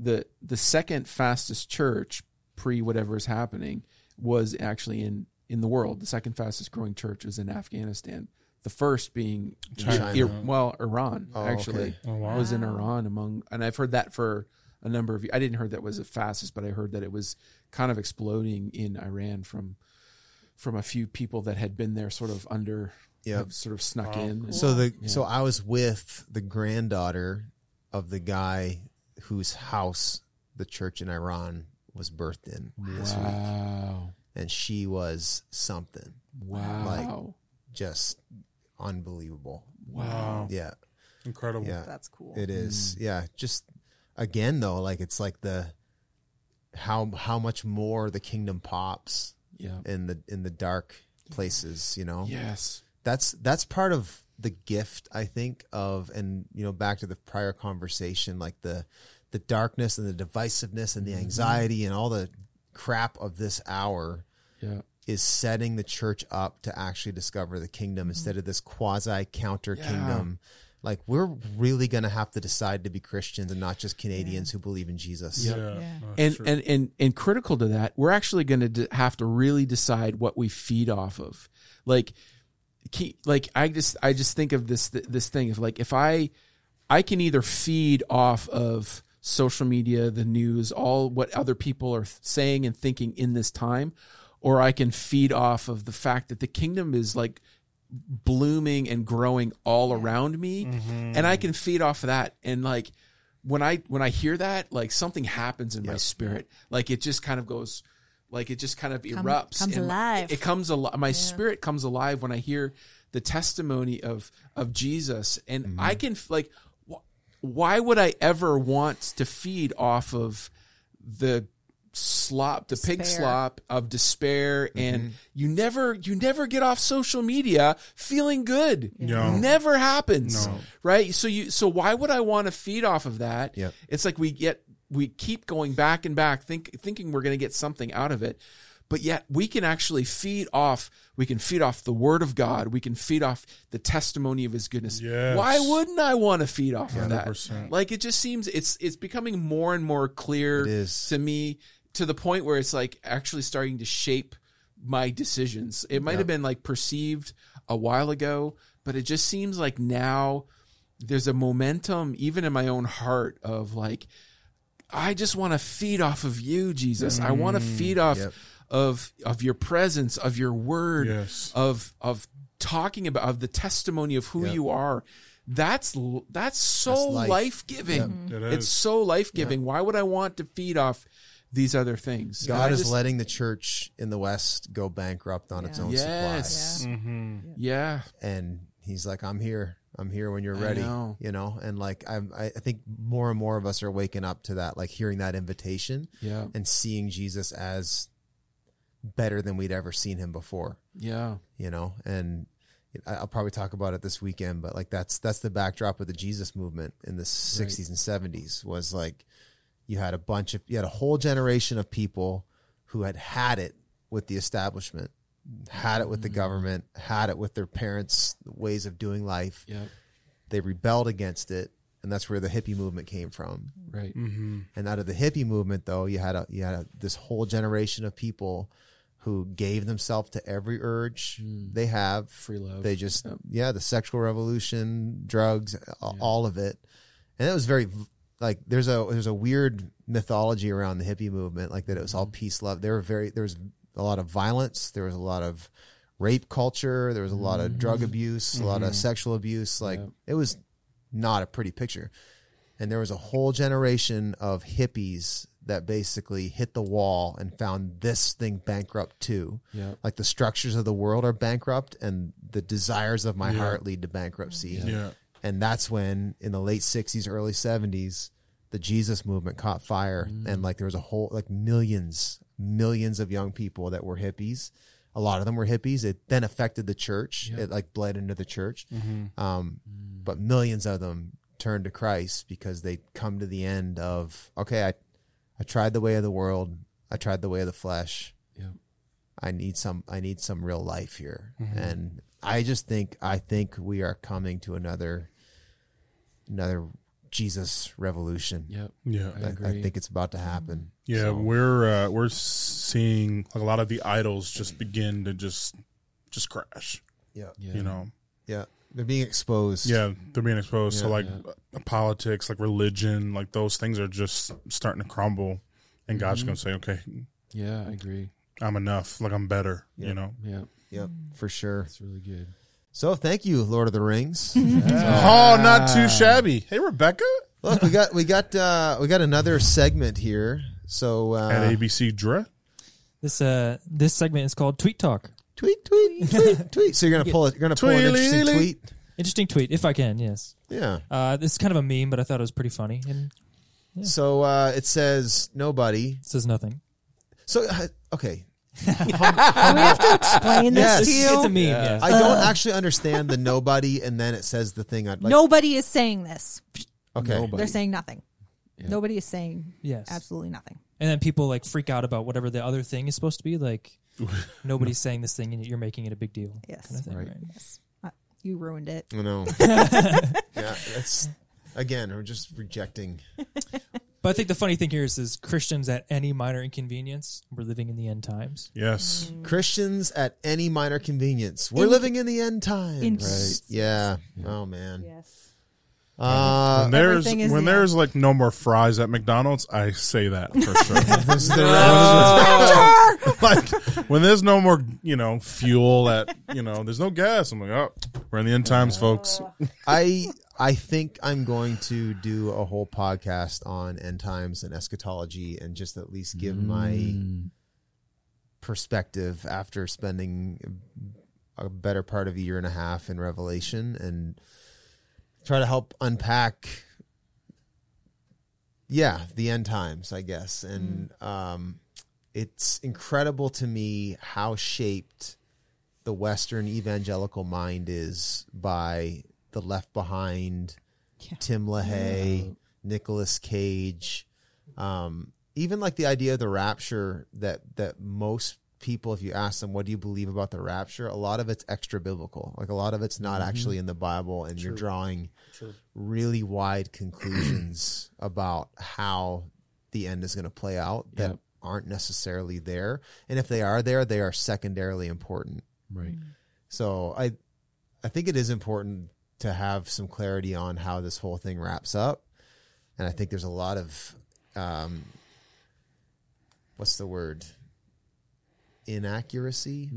the the second fastest church pre whatever is happening was actually in in the world. The second fastest growing church was in Afghanistan. The first being China. Ir- well, Iran Oh, actually okay. Oh, wow. was in Iran among, and I've heard that for a number of. I didn't heard that was the fastest, but I heard that it was kind of exploding in Iran from from a few people that had been there, sort of under, Yep. sort of snuck in. So the so I was with the granddaughter of the guy whose house the church in Iran was birthed in this week, and she was something. Wow, Like just unbelievable. wow, Yeah, Incredible. yeah, That's cool. it is. Mm. Yeah, just again though, like it's like the how how much more the kingdom pops yeah, in the in the dark places. You know, yes, that's that's part of the gift i think of and you know back to the prior conversation like the the darkness and the divisiveness and the mm-hmm. anxiety and all the crap of this hour yeah, is setting the church up to actually discover the kingdom mm-hmm. instead of this quasi counter Yeah. kingdom like we're really going to have to decide to be christians and not just canadians who believe in jesus Yeah. Yeah. and and and and critical to that, we're actually going to d- have to really decide what we feed off of. Like, key, like I just I just think of this this thing of like if I I can either feed off of social media, the news, all what other people are saying and thinking in this time, or I can feed off of the fact that the kingdom is like blooming and growing all around me mm-hmm. and I can feed off of that. And like when I when I hear that like something happens in my spirit. Like it just kind of goes like it just kind of erupts comes and alive. it comes alive my spirit comes alive when I hear the testimony of of Jesus and Mm-hmm. I can like wh- why would I ever want to feed off of the slop the pig slop of despair Mm-hmm. and you never you never get off social media feeling good No. never happens No. right so you so why would i want to feed off of that Yep. it's like we get we keep going back and back think thinking we're going to get something out of it but yet we can actually feed off we can feed off the word of god we can feed off the testimony of his goodness. Yes. why wouldn't i want to feed off of that? Like it just seems it's it's becoming more and more clear to me to the point where it's like actually starting to shape my decisions. It might have been like perceived a while ago, but it just seems like now there's a momentum even in my own heart of like I just want to feed off of you, Jesus. I want to feed off Yep. of of your presence, of your word, Yes. of of talking about of the testimony of who Yep. you are. That's that's so That's life. life giving. It It's so life giving. Why would I want to feed off these other things? god is just- letting the church in the west go bankrupt on its own Yes. supply Mm-hmm. Yeah. and he's like i'm here i'm here when you're ready know. you know and like I'm, i think more and more of us are waking up to that like hearing that invitation Yeah. and seeing jesus as better than we'd ever seen him before Yeah. you know and i'll probably talk about it this weekend but like that's that's the backdrop of the jesus movement in the 60s and 70s was like you had a bunch of you had a whole generation of people who had had it with the establishment had it with the mm-hmm. government had it with their parents ways of doing life Yeah. they rebelled against it and that's where the hippie movement came from Right. Mm-hmm. and out of the hippie movement though you had a you had a, this whole generation of people who gave themselves to every urge mm. they have Free love. they just Yep. yeah the sexual revolution drugs a- all of it and it was very like there's a there's a weird mythology around the hippie movement like that it was all mm-hmm. peace love there were very there was a lot of violence there was a lot of rape culture there was a lot of mm-hmm. drug abuse a lot of mm-hmm. sexual abuse like Yep. it was not a pretty picture and there was a whole generation of hippies that basically hit the wall and found this thing bankrupt too. Yeah. Like the structures of the world are bankrupt and the desires of my heart lead to bankruptcy. Yeah. And that's when in the late 60s, early 70s, the Jesus movement caught fire mm. and like there was a whole like millions, millions of young people that were hippies. A lot of them were hippies. It then affected the church. It like bled into the church. Mm-hmm. Um, mm. but millions of them turned to Christ because they come to the end of okay, I I tried the way of the world. I tried the way of the flesh. Yeah. I need some I need some real life here. Mm-hmm. And I just think I think we are coming to another another Jesus revolution. Yep. Yeah. I I, agree. I think it's about to happen. Yeah, So, we're uh, we're seeing like a lot of the idols just begin to just just crash. yeah. Yeah. You know, Yeah. They're being exposed. yeah, they're being exposed to Yeah. like uh, politics, like religion, like those things are just starting to crumble, and God's gonna say, okay, Yeah, I agree. I'm enough. Like I'm better. Yeah. You know. Yeah, Yep, for sure. it's really good. So thank you, Lord of the Rings. Oh, not too shabby. Hey, Rebecca Look, we got we got uh we got another segment here. So uh at ABC Dre. This uh this segment is called Tweet Talk. tweet, tweet, tweet, tweet. So you're gonna pull it. You're gonna pull an interesting Tweet. tweet. Interesting tweet, if I can. Yes. Yeah. Uh, this is kind of a meme, but I thought it was pretty funny, and So uh it says nobody. it says nothing. So uh, okay, Do we have to explain this Yes. to you? it's a meme. Yeah. I don't actually understand the nobody, and then it says the thing. I'd like. Nobody is saying this. Okay. Nobody. They're saying nothing. Yeah. Nobody is saying yes. absolutely nothing. And then people like freak out about whatever the other thing is supposed to be. Like nobody's saying this thing, and you're making it a big deal. Yes. kind of thing, Right. right? Yes. Uh, you ruined it. I know. yeah, that's again. We're just rejecting. But I think the funny thing here is, is Christians at any minor inconvenience, we're living in the end times. Yes. Christians at any minor convenience. We're In- living in the end times. in- right. Yeah. Oh man. Yes. Uh, When there's everything is when the there's like no more fries at McDonald's, I say that for sure. this is the like when there's no more, you know, fuel at you know, there's no gas. I'm like, oh, we're in the end times, folks. I I think I'm going to do a whole podcast on end times and eschatology and just at least give my perspective after spending a better part of a year and a half in Revelation and try to help unpack yeah, the end times, I guess. And um it's incredible to me how shaped the Western evangelical mind is by the Left Behind, Yeah. Tim LaHaye, Nicolas Cage, um, even like the idea of the rapture that that most people, if you ask them, what do you believe about the rapture, a lot of it's extra biblical. Like a lot of it's not actually in the Bible, and you're drawing really wide conclusions about how the end is going to play out that Yep. Aren't necessarily there. And if they are there, they are secondarily important. Right. So I I think it is important to have some clarity on how this whole thing wraps up. And I think there's a lot of um what's the word? inaccuracy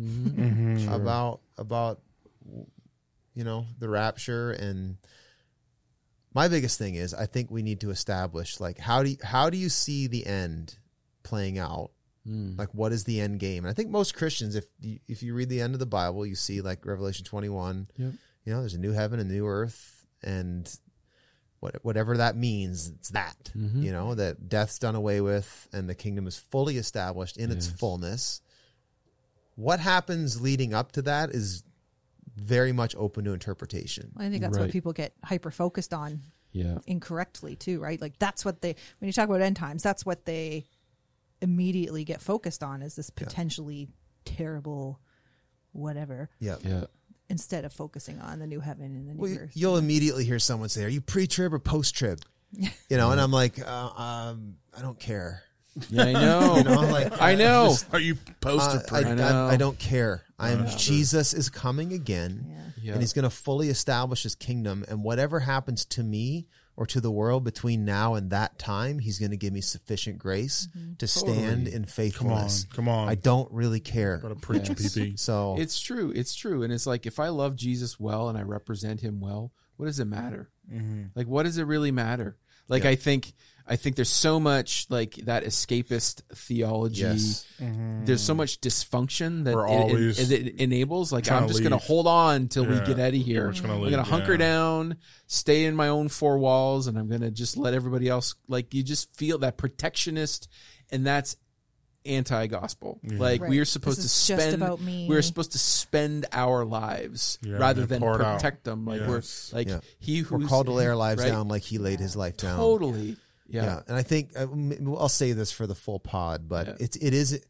about about you know the rapture and my biggest thing is I think we need to establish like how do you, how do you see the end playing out Mm. like what is the end game and i think most christians if you, if you read the end of the bible you see like revelation 21 Yep. you know there's a new heaven and new earth and what, whatever that means it's that Mm-hmm. you know that death's done away with and the kingdom is fully established in its fullness what happens leading up to that is very much open to interpretation I think that's what people get hyper focused on Yeah. incorrectly too, right? Like that's what they when you talk about end times, that's what they immediately get focused on is this potentially terrible whatever yeah Yeah. instead of focusing on the new heaven and the new well, you- earth. you'll immediately hear someone say are you pre-trib or post-trib you know and i'm like uh, um, i don't care Yeah, I know. you know like I know. just- Are you post or Uh, pre? I, I know. I, I don't care. I'm Jesus is coming again, Yeah. Yeah. and He's going to fully establish His kingdom. And whatever happens to me or to the world between now and that time, He's going to give me sufficient grace mm-hmm. to stand Totally. in Come on, faithfulness. come on. I don't really care. Gotta preach, Yes. PP. So It's true. It's true. And it's like if I love Jesus well and I represent him well, what does it matter? Mm-hmm. Like, what does it really matter? Like, I think I think there's so much like that escapist theology. Yes. Mm-hmm. There's so much dysfunction that We're it, it- always it, it enables. Like I'm just gonna hold on till we get out of here. We're gonna I'm gonna hunker yeah. down, stay in my own four walls, and I'm gonna just let everybody else. Like you just feel that protectionist, and that's anti-gospel. Like Right. we are This supposed to is just spend. about me. We're supposed to spend our lives Yeah, rather than pour it out. protect them. Like Yes. we're like Yeah. he who We're called to lay our lives right? down like he laid his life down. Totally. Yeah. Yeah. and I think uh, I'll say this for the full pod, but Yeah. it's it is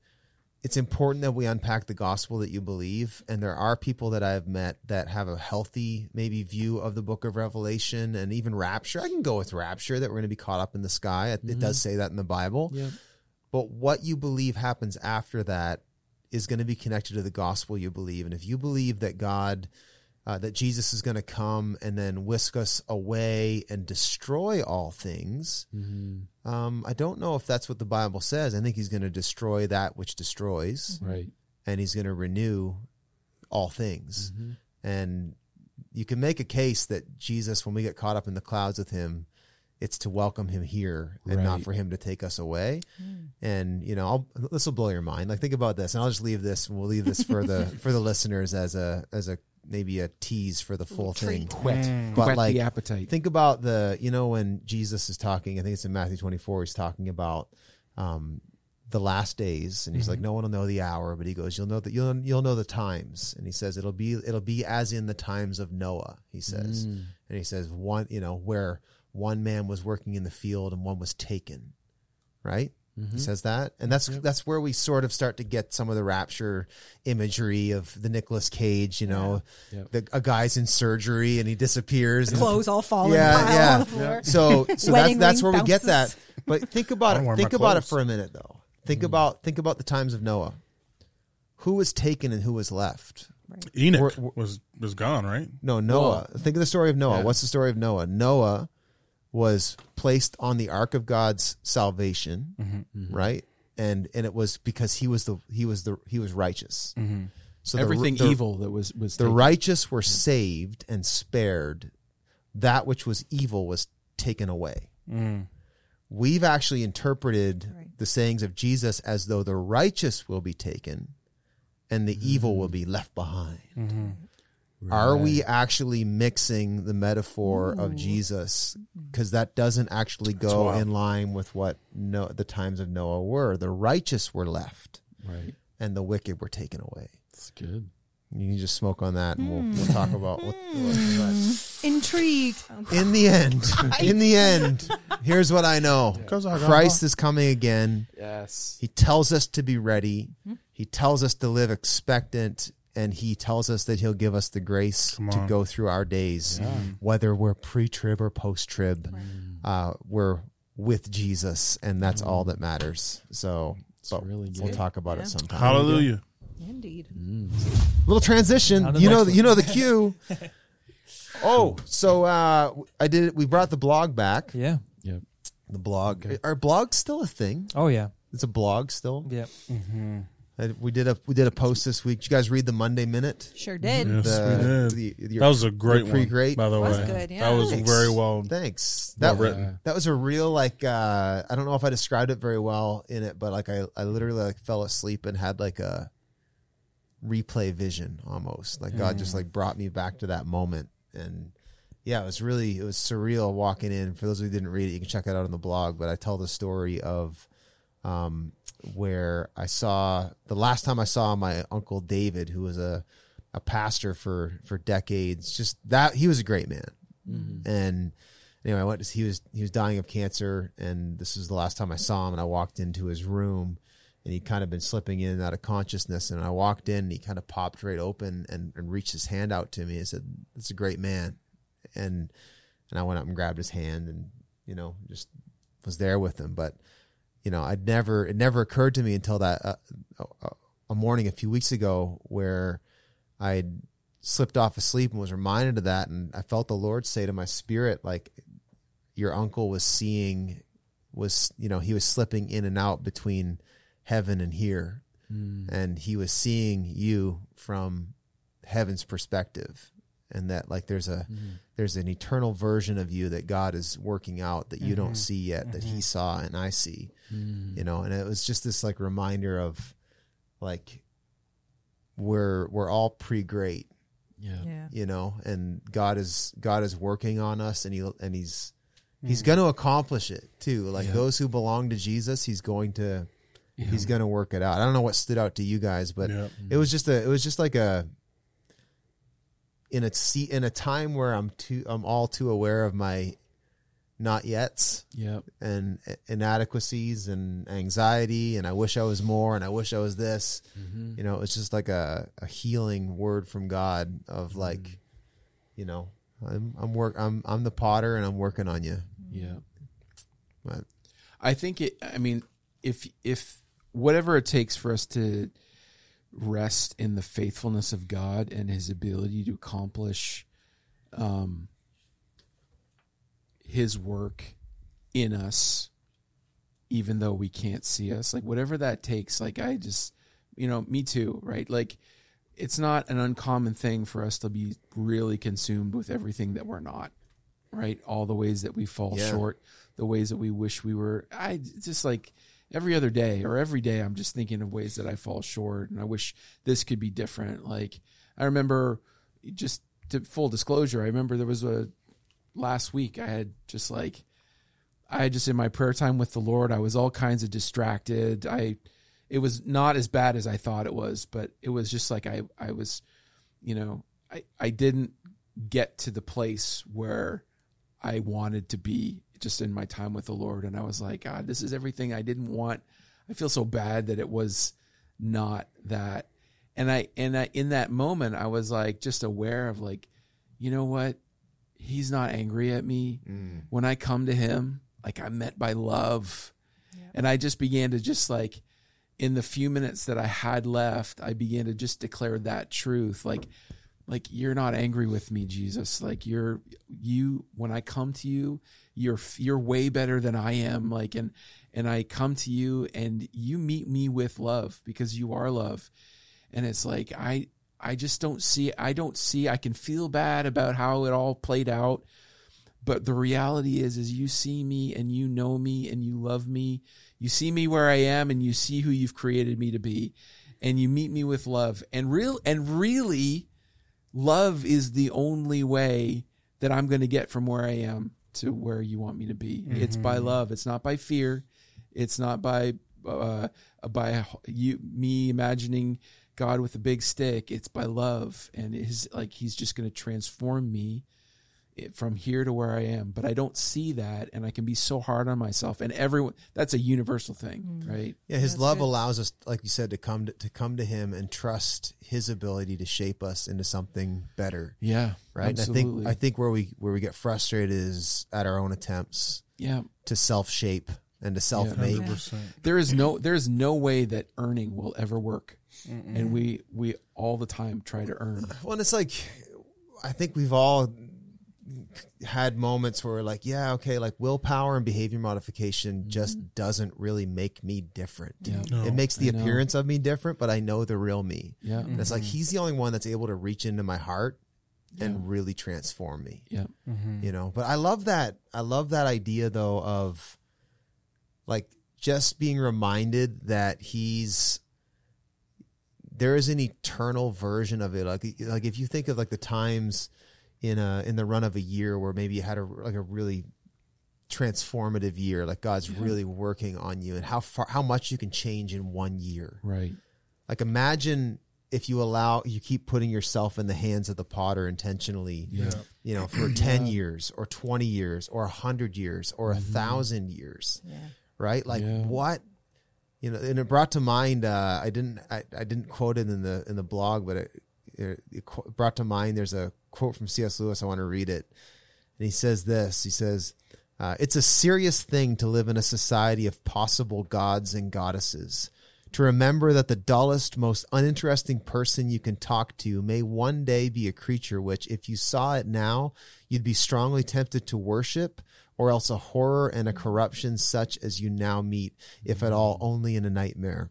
it's important that we unpack the gospel that you believe, and there are people that I've met that have a healthy maybe view of the Book of Revelation and even Rapture. I can go with Rapture that we're going to be caught up in the sky. It, it does say that in the Bible, Yeah. but what you believe happens after that is going to be connected to the gospel you believe, and if you believe that God. Uh, that Jesus is going to come and then whisk us away and destroy all things. Um, I don't know if that's what the Bible says. I think he's going to destroy that which destroys, Right. and he's going to renew all things. And you can make a case that Jesus, when we get caught up in the clouds with him, it's to welcome him here and not for him to take us away. And you know, I'll, this will blow your mind. Like think about this, and I'll just leave this, and we'll leave this for the for the listeners as a as a maybe a tease for the full thing. Whet, But whet like, the appetite. Think about the, you know, when Jesus is talking, I think it's in Matthew 24, he's talking about um, the last days. And he's like, no one will know the hour, but he goes, you'll know that you'll, you'll know the times. And he says, it'll be, it'll be as in the times of Noah, he says. And he says, one, you know, where one man was working in the field and one was taken, right? Mm-hmm. He says that, and that's that's where we sort of start to get some of the rapture imagery of the Nicolas Cage. You know, the, a guy's in surgery and he disappears. and- Clothes all falling yeah, yeah. on the floor. So, so that's that's ring where we get that. But think about I don't wear it. Think my about it for a minute, though. Think mm. about think about the times of Noah. Who was taken and who was left? Enoch We're- we're- was was gone, right? No, Noah. Think of the story of Noah. Yeah. What's the story of Noah? Noah was placed on the ark of God's salvation, Mm-hmm. right? And and it was because he was the he was the he was righteous. Mm-hmm. So Everything the, evil that was was the taken. righteous were saved and spared. That which was evil was taken away. We've actually interpreted Right. the sayings of Jesus as though the righteous will be taken and the evil will be left behind. Are we actually mixing the metaphor of mm. Jesus? Because that doesn't actually go in line with what no, the times of Noah were. The righteous were left right. and the wicked were taken away. That's good. You can just smoke on that, and we'll, we'll talk hmm. about what. Hmm. what- Intrigued. in the end, in the end, here's what I know: I Christ is coming again. Yes. He tells us to be ready. Hmm. He tells us to live expectant, and he tells us that he'll give us the grace to go through our days, whether we're pre-trib or post-trib. Uh, we're with Jesus, and that's all that matters. So, but really we'll talk about it sometime. Hallelujah. Indeed. little transition. On to the You know, next you know the cue. oh, so uh, I did. We brought the blog back. Yeah. Yep. The blog. Are blogs still a thing? Oh yeah. It's a blog still. Yeah. Uh, We did a we did a post this week. Did you guys read the Monday Minute? Sure did. Yes, The- we did. the- your- that was a great pretty one. great. by the Was way. good, yeah. That was Thanks. very well. Thanks. Well That written. That was a real like. uh I don't know if I described it very well in it, but like I I literally like fell asleep and had like a replay vision almost. Like God just like brought me back to that moment and. Yeah, it was really it was surreal walking in. For those who didn't read it, you can check it out on the blog. But I tell the story of um, where I saw the last time I saw my uncle David, who was a a pastor for for decades. Just that he was a great man, mm-hmm. and anyway, I went. To, he was he was dying of cancer, and this was the last time I saw him. And I walked into his room, and he'd kind of been slipping in and out of consciousness. And I walked in, and he kind of popped right open and, and reached his hand out to me and said, "That's a great man," and and I went up and grabbed his hand, and you know just was there with him, but you know, I'd never, it never occurred to me until that uh, a, a morning a few weeks ago where I'd slipped off asleep and was reminded of that. And I felt the Lord say to my spirit, like, your uncle was seeing, was, you know, he was slipping in and out between heaven and here. Hmm. And he was seeing you from heaven's perspective. and that like there's a hmm. there's an eternal version of you that God is working out that you don't mm-hmm. see yet that He mm-hmm. saw and I see, Mm. you know. And it was just this like reminder of like we're we're all pre great, Yeah. Yeah. you know, and God is God is working on us, and he and he's he's mm. going to accomplish it too. Like Yeah. those who belong to Jesus, he's going to he's going to work it out. I don't know what stood out to you guys, but Yeah. it was just a it was just like a in a seat in a time where I'm too I'm all too aware of my not yet Yep. and inadequacies and anxiety and I wish I was more and I wish I was this. Mm-hmm. You know, it's just like a, a healing word from God of like, you know, I'm I'm work I'm I'm the potter and I'm working on you. Yeah. But I think it. I mean, if if whatever it takes for us to rest in the faithfulness of God and His ability to accomplish, um, His work in us, even though we can't see us, like whatever that takes. Like I just, you know, me too, right? Like it's not an uncommon thing for us to be really consumed with everything that we're not right? All the ways that we fall Yeah. short, the ways that we wish we were. I just like every other day or every day, I'm just thinking of ways that I fall short and I wish this could be different. Like, I remember just to full disclosure, I remember there was a last week I had just like, I just in my prayer time with the Lord, I was all kinds of distracted. I, it was not as bad as I thought it was, but it was just like I, I was, you know, I, I didn't get to the place where I wanted to be just in my time with the Lord. And I was like, God, this is everything I didn't want. I feel so bad that it was not that. And I, and I, in that moment, I was like, just aware of like, you know what? He's not angry at me. Mm. When I come to him, like I'm met by love. And I just began to just like, in the few minutes that I had left, I began to just declare that truth. Like, like you're not angry with me jesus like you're you when i come to you you're you're way better than i am like and and i come to you and you meet me with love because you are love and it's like i i just don't see i don't see i can feel bad about how it all played out but the reality is is you see me and you know me and you love me. You see me where i am and you see who you've created me to be and you meet me with love. And real and really love is the only way that i'm going to get from where i am to where you want me to be. It's by love. It's not by fear. It's not by uh, by you me imagining god with a big stick it's by love and his like he's just going to transform me eh, from here to where I am, but I don't see that, and I can be so hard on myself. And everyone, that's a universal thing, mm. right? yeah, his That's love good. allows us, like you said, to come to, to come to him and trust his ability to shape us into something better. Yeah, Right. Absolutely. And I think I think where we where we get frustrated is at our own attempts yeah, to self shape and to self make. Yeah. there is no, there is no way that earning will ever work, and we we all the time try to earn. Well, and it's like I think we've all had moments where we're like, yeah, okay, like willpower and behavior modification mm-hmm. just doesn't really make me different. Yeah. No. It makes the I know. appearance of me different, but I know the real me. Yeah, And it's like mm-hmm. he's the only one that's able to reach into my heart and really transform me. yeah, mm-hmm. You know, but I love that. I love that idea though of like just being reminded that he's there is an eternal version of it. Like like if you think of like the times in a in the run of a year where maybe you had a like a really transformative year, like God's really working on you and how far how much you can change in one year. right. Like imagine if you allow you keep putting yourself in the hands of the potter intentionally Yeah. you know for 10 years or 20 years or 100 years or a mm-hmm. thousand years Yeah. right like Yeah. what you know and it brought to mind uh i didn't I, I didn't quote it in the in the blog but it, it, it brought to mind there's a quote from cs lewis i want to read it. And he says this he says uh, it's a serious thing to live in a society of possible gods and goddesses. To remember that the dullest, most uninteresting person you can talk to may one day be a creature which, if you saw it now, you'd be strongly tempted to worship, or else a horror and a corruption such as you now meet, if at all only in a nightmare.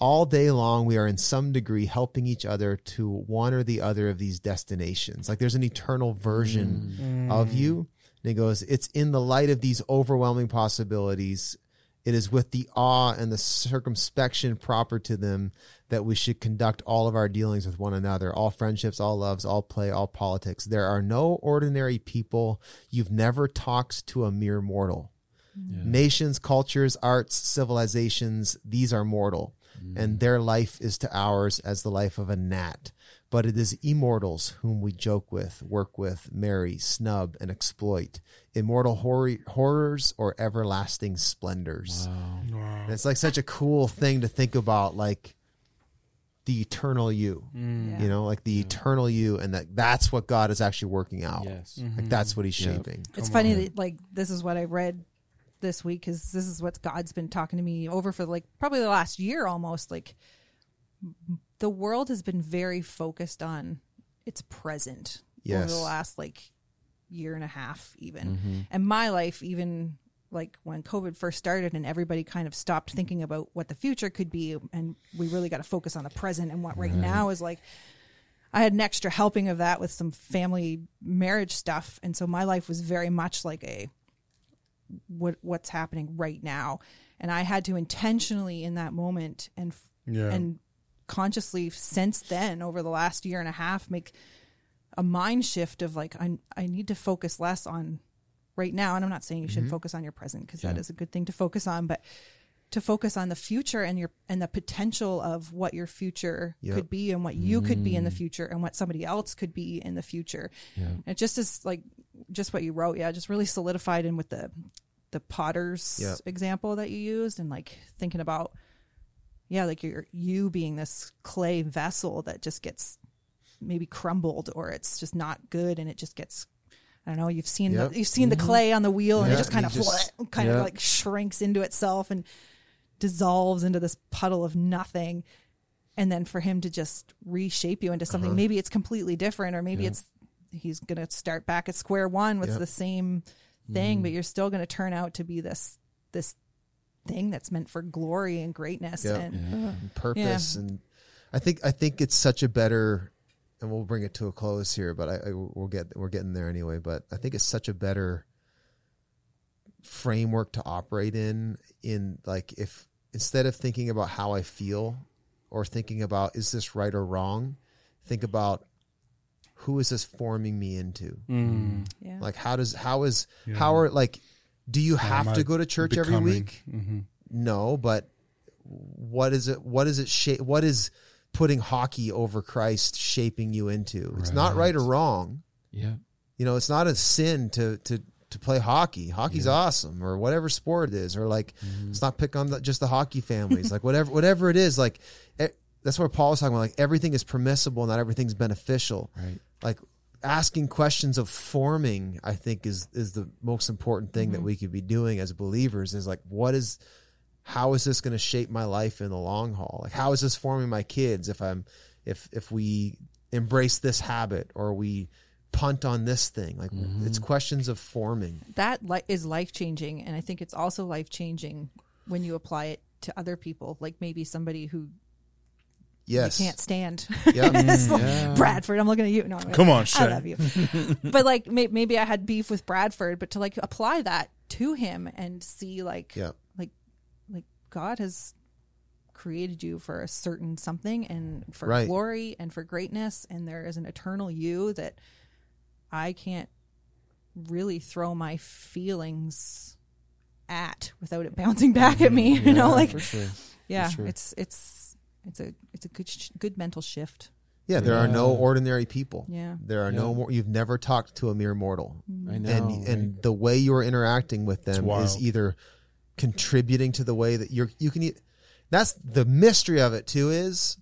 all day long we are in some degree helping each other to one or the other of these destinations. Like there's an eternal version mm. of you. And he goes it's in the light of these overwhelming possibilities it is with the awe and the circumspection proper to them that we should conduct all of our dealings with one another, all friendships, all loves, all play, all politics. There are no ordinary people. You've never talked to a mere mortal. Mm-hmm. Nations, cultures, arts, civilizations, these are mortal, mm-hmm. and their life is to ours as the life of a gnat. But it is immortals whom we joke with, work with, marry, snub, and exploit. Immortal hor- horrors or everlasting splendors. And it's like such a cool thing to think about, like the eternal you. Yeah. You know, like the eternal you, and that that's what God is actually working out. Yes. Like mm-hmm. that's what He's shaping. It's funny that like this is what I read this week because this is what God's been talking to me over for like probably the last year almost. Like the world has been very focused on its present over the last like year and a half even, mm-hmm. and my life even like when COVID first started and everybody kind of stopped thinking about what the future could be, and we really got to focus on the present and what right now is like. I had an extra helping of that with some family marriage stuff, and so my life was very much like a what what's happening right now, and I had to intentionally in that moment and Yeah. and consciously since then over the last year and a half make a mind shift of like I I need to focus less on right now, and I'm not saying you should mm-hmm. focus on your present because that is a good thing to focus on, but to focus on the future and your and the potential of what your future Yep. could be and what you could be in the mm. future and what somebody else could be in the future. And it just is like just what you wrote, yeah, just really solidified in with the the potter's Yep. example that you used and like thinking about yeah, like you're you being this clay vessel that just gets maybe crumbled or it's just not good and it just gets I don't know, you've seen Yep. the, you've seen the mm-hmm. clay on the wheel and Yeah, it just kind of you just- kind of like shrinks into itself and dissolves into this puddle of nothing. And then for him to just reshape you into something uh-huh. maybe it's completely different or maybe it's he's going to start back at square one with Yep. the same thing mm-hmm. but you're still going to turn out to be this this thing that's meant for glory and greatness Yep. and uh-huh. and purpose and I think I think it's such a better and we'll bring it to a close here but I, I we'll get we're getting there anyway but I think it's such a better framework to operate in in like if instead of thinking about how I feel or thinking about is this right or wrong think about who is this forming me into? Mm. Yeah. Like how does how is how are like do you have am to go to church every becoming? week? Mm-hmm. No but what is it what is it shape what is putting hockey over christ shaping you into. It's not right or wrong. Yeah. you know it's not a sin to to to play hockey. Hockey's awesome or whatever sport it is or like mm-hmm. it's not pick on the, just the hockey families. Like whatever whatever it is like e- that's what paul was talking about like everything is permissible not everything's beneficial. Right. like asking questions of forming i think is is the most important thing that mm-hmm. we could be doing as believers is like what is how is this going to shape my life in the long haul? Like how is this forming my kids if i'm if if we embrace this habit or we punt on this thing? Like mm-hmm. it's questions of forming. That li- is life changing and i think it's also life changing when you apply it to other people like maybe somebody who yes. you can't stand. Yeah. It's like, mm, bradford i'm looking at you. No I'm Come on, i love you. But like may- maybe i had beef with bradford but to like apply that to him and see like yeah. like like god has created you for a certain something and for Right. glory and for greatness and there is an eternal you that i can't really throw my feelings at without it bouncing back at me you know like sure. yeah sure. it's it's it's a it's a good sh- good mental shift yeah there are no ordinary people Yeah. there are no more you've never talked to a mere mortal mm-hmm. I know. and and the way you're interacting with them is either contributing to the way that you're you can e- that's the mystery of it too is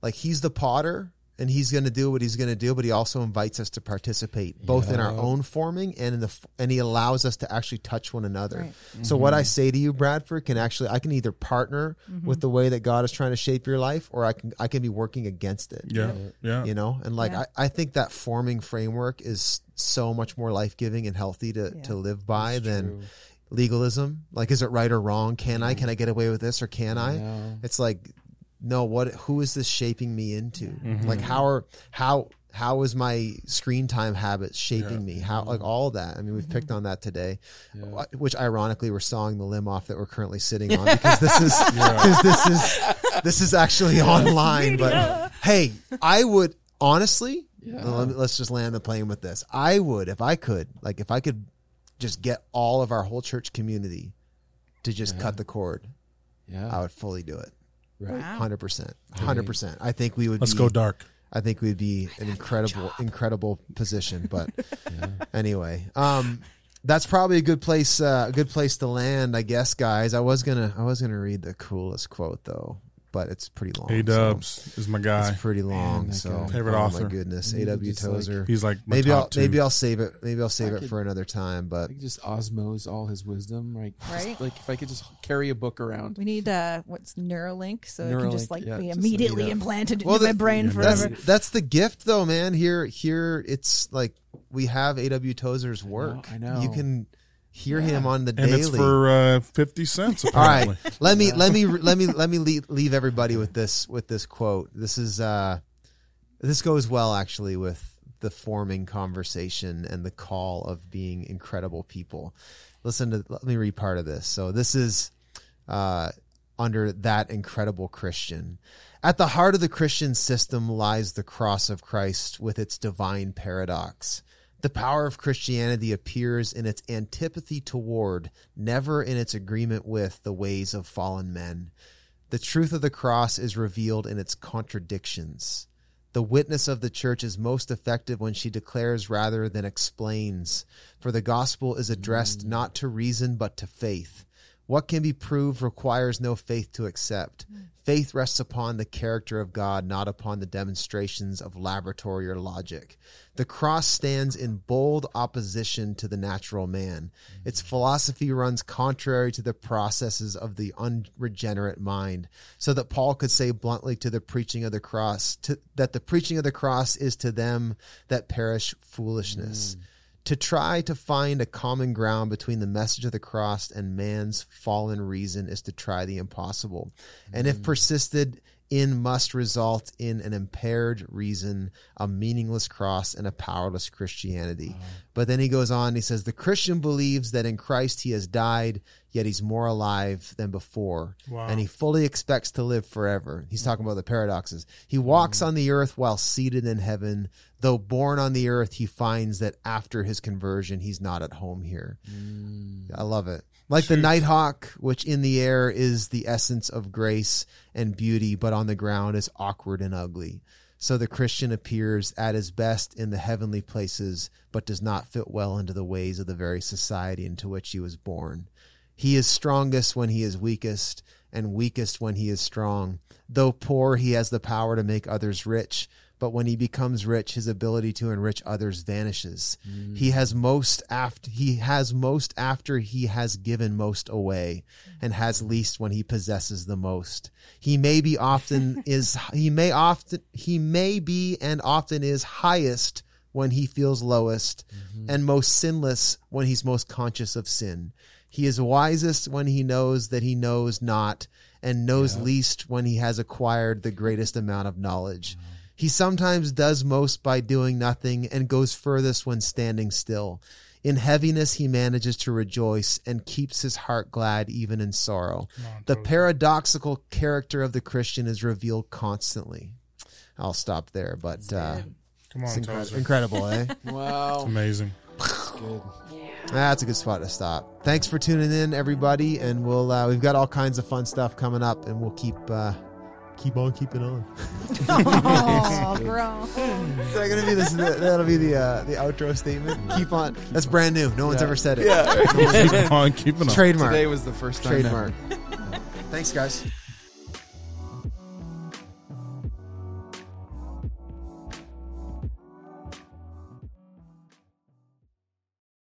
like he's the potter and he's going to do what he's going to do but he also invites us to participate both in our own forming and in the and he allows us to actually touch one another. Right. so what mm-hmm. i say to you bradford can actually i can either partner mm-hmm. with the way that god is trying to shape your life or i can i can be working against it. Yeah. Yeah. you know? And like Yeah. I, I think that forming framework is so much more life-giving and healthy to, to live by than legalism. Like, is it right or wrong? Can I? Can I get away with this or can I? know. It's like, no. What? Who is this shaping me into? Mm-hmm. Like, how are how how is my screen time habits shaping me? How like all of that? I mean, we've mm-hmm. picked on that today, wh- uh, which ironically we're sawing the limb off that we're currently sitting on because this is because this is this is actually online. But hey, I would honestly. Let let's just land the plane with this. I would, if I could, like if I could just get all of our whole church community to just cut the cord, Yeah. I would fully do it. Right. Hundred percent, hundred percent. I think we would. Let's be, go dark. I think we'd be an incredible, incredible position. But anyway, um, that's probably a good place, uh, a good place to land, I guess, guys. I was gonna, I was gonna read the coolest quote though, but it's pretty long. A so- Dubs is my guy. It's pretty long. that so guy. Favorite oh author. my goodness, Maybe A.W. just, like- Tozer. He's like my maybe top I'll two. maybe I'll save it. Maybe I'll save I it could- for another time. But I could just osmose all his wisdom, right? Just, Right. like if I could just carry a book around. We need uh, what's Neuralink, so it can just like yeah, be just immediately implanted Well, into my the- brain yeah, that's forever. that's the gift, though, man. Here, here, it's like we have A.W. Tozer's work. I know. You can hear him on the and daily. it's for uh, fifty cents. All right, Apparently. let me let me let me let me leave, leave everybody with this with this quote. This is uh, this goes well actually with the forming conversation and the call of being incredible people. Listen to let me read part of this. So this is uh, under that incredible Christian. At the heart of the Christian system lies the cross of Christ with its divine paradox. The power of Christianity appears in its antipathy toward, never in its agreement with, the ways of fallen men. The truth of the cross is revealed in its contradictions. The witness of the church is most effective when she declares rather than explains, for the gospel is addressed mm. not to reason but to faith. What can be proved requires no faith to accept. Hmm. Faith rests upon the character of God, not upon the demonstrations of laboratory or logic. The cross stands in bold opposition to the natural man. Hmm. Its philosophy runs contrary to the processes of the unregenerate mind, so that Paul could say bluntly to the preaching of the cross, to, that the preaching of the cross is to them that perish foolishness hmm. To try to find a common ground between the message of the cross and man's fallen reason is to try the impossible. And if mm. persisted in, must result in an impaired reason, a meaningless cross, and a powerless Christianity. But then he goes on, he says, The Christian believes that in Christ he has died, yet he's more alive than before. Wow. And he fully expects to live forever. He's talking about the paradoxes. He mm-hmm. walks on the earth while seated in heaven. Though born on the earth, he finds that after his conversion, he's not at home here. Mm. I love it. Like the nighthawk, which in the air is the essence of grace and beauty, but on the ground is awkward and ugly. So the Christian appears at his best in the heavenly places, but does not fit well into the ways of the very society into which he was born. He is strongest when he is weakest, and weakest when he is strong. Though poor, he has the power to make others rich, but when he becomes rich, his ability to enrich others vanishes. Mm. He has most after he has most after he has given most away, and has least when he possesses the most. He may be often is he may often he may be and often is highest when he feels lowest, mm-hmm. and most sinless when he's most conscious of sin. He is wisest when he knows that he knows not, and knows least when he has acquired the greatest amount of knowledge. He sometimes does most by doing nothing and goes furthest when standing still. In heaviness, he manages to rejoice and keeps his heart glad even in sorrow. The paradoxical character of the Christian is revealed constantly. I'll stop there, but uh, Come it's on, incre- Tozer. incredible, eh? Wow. Amazing. Good. That's a good spot to stop. Thanks for tuning in, everybody, and we'll uh, we've got all kinds of fun stuff coming up, and we'll keep uh, keep on keeping on. Oh, bro. Is that gonna be this? That'll be the uh, the outro statement. Keep on. That's brand new. No one's ever said it. Yeah. Keep on keeping on. Trademark. Today was the first time. ever. Trademark. Thanks, guys.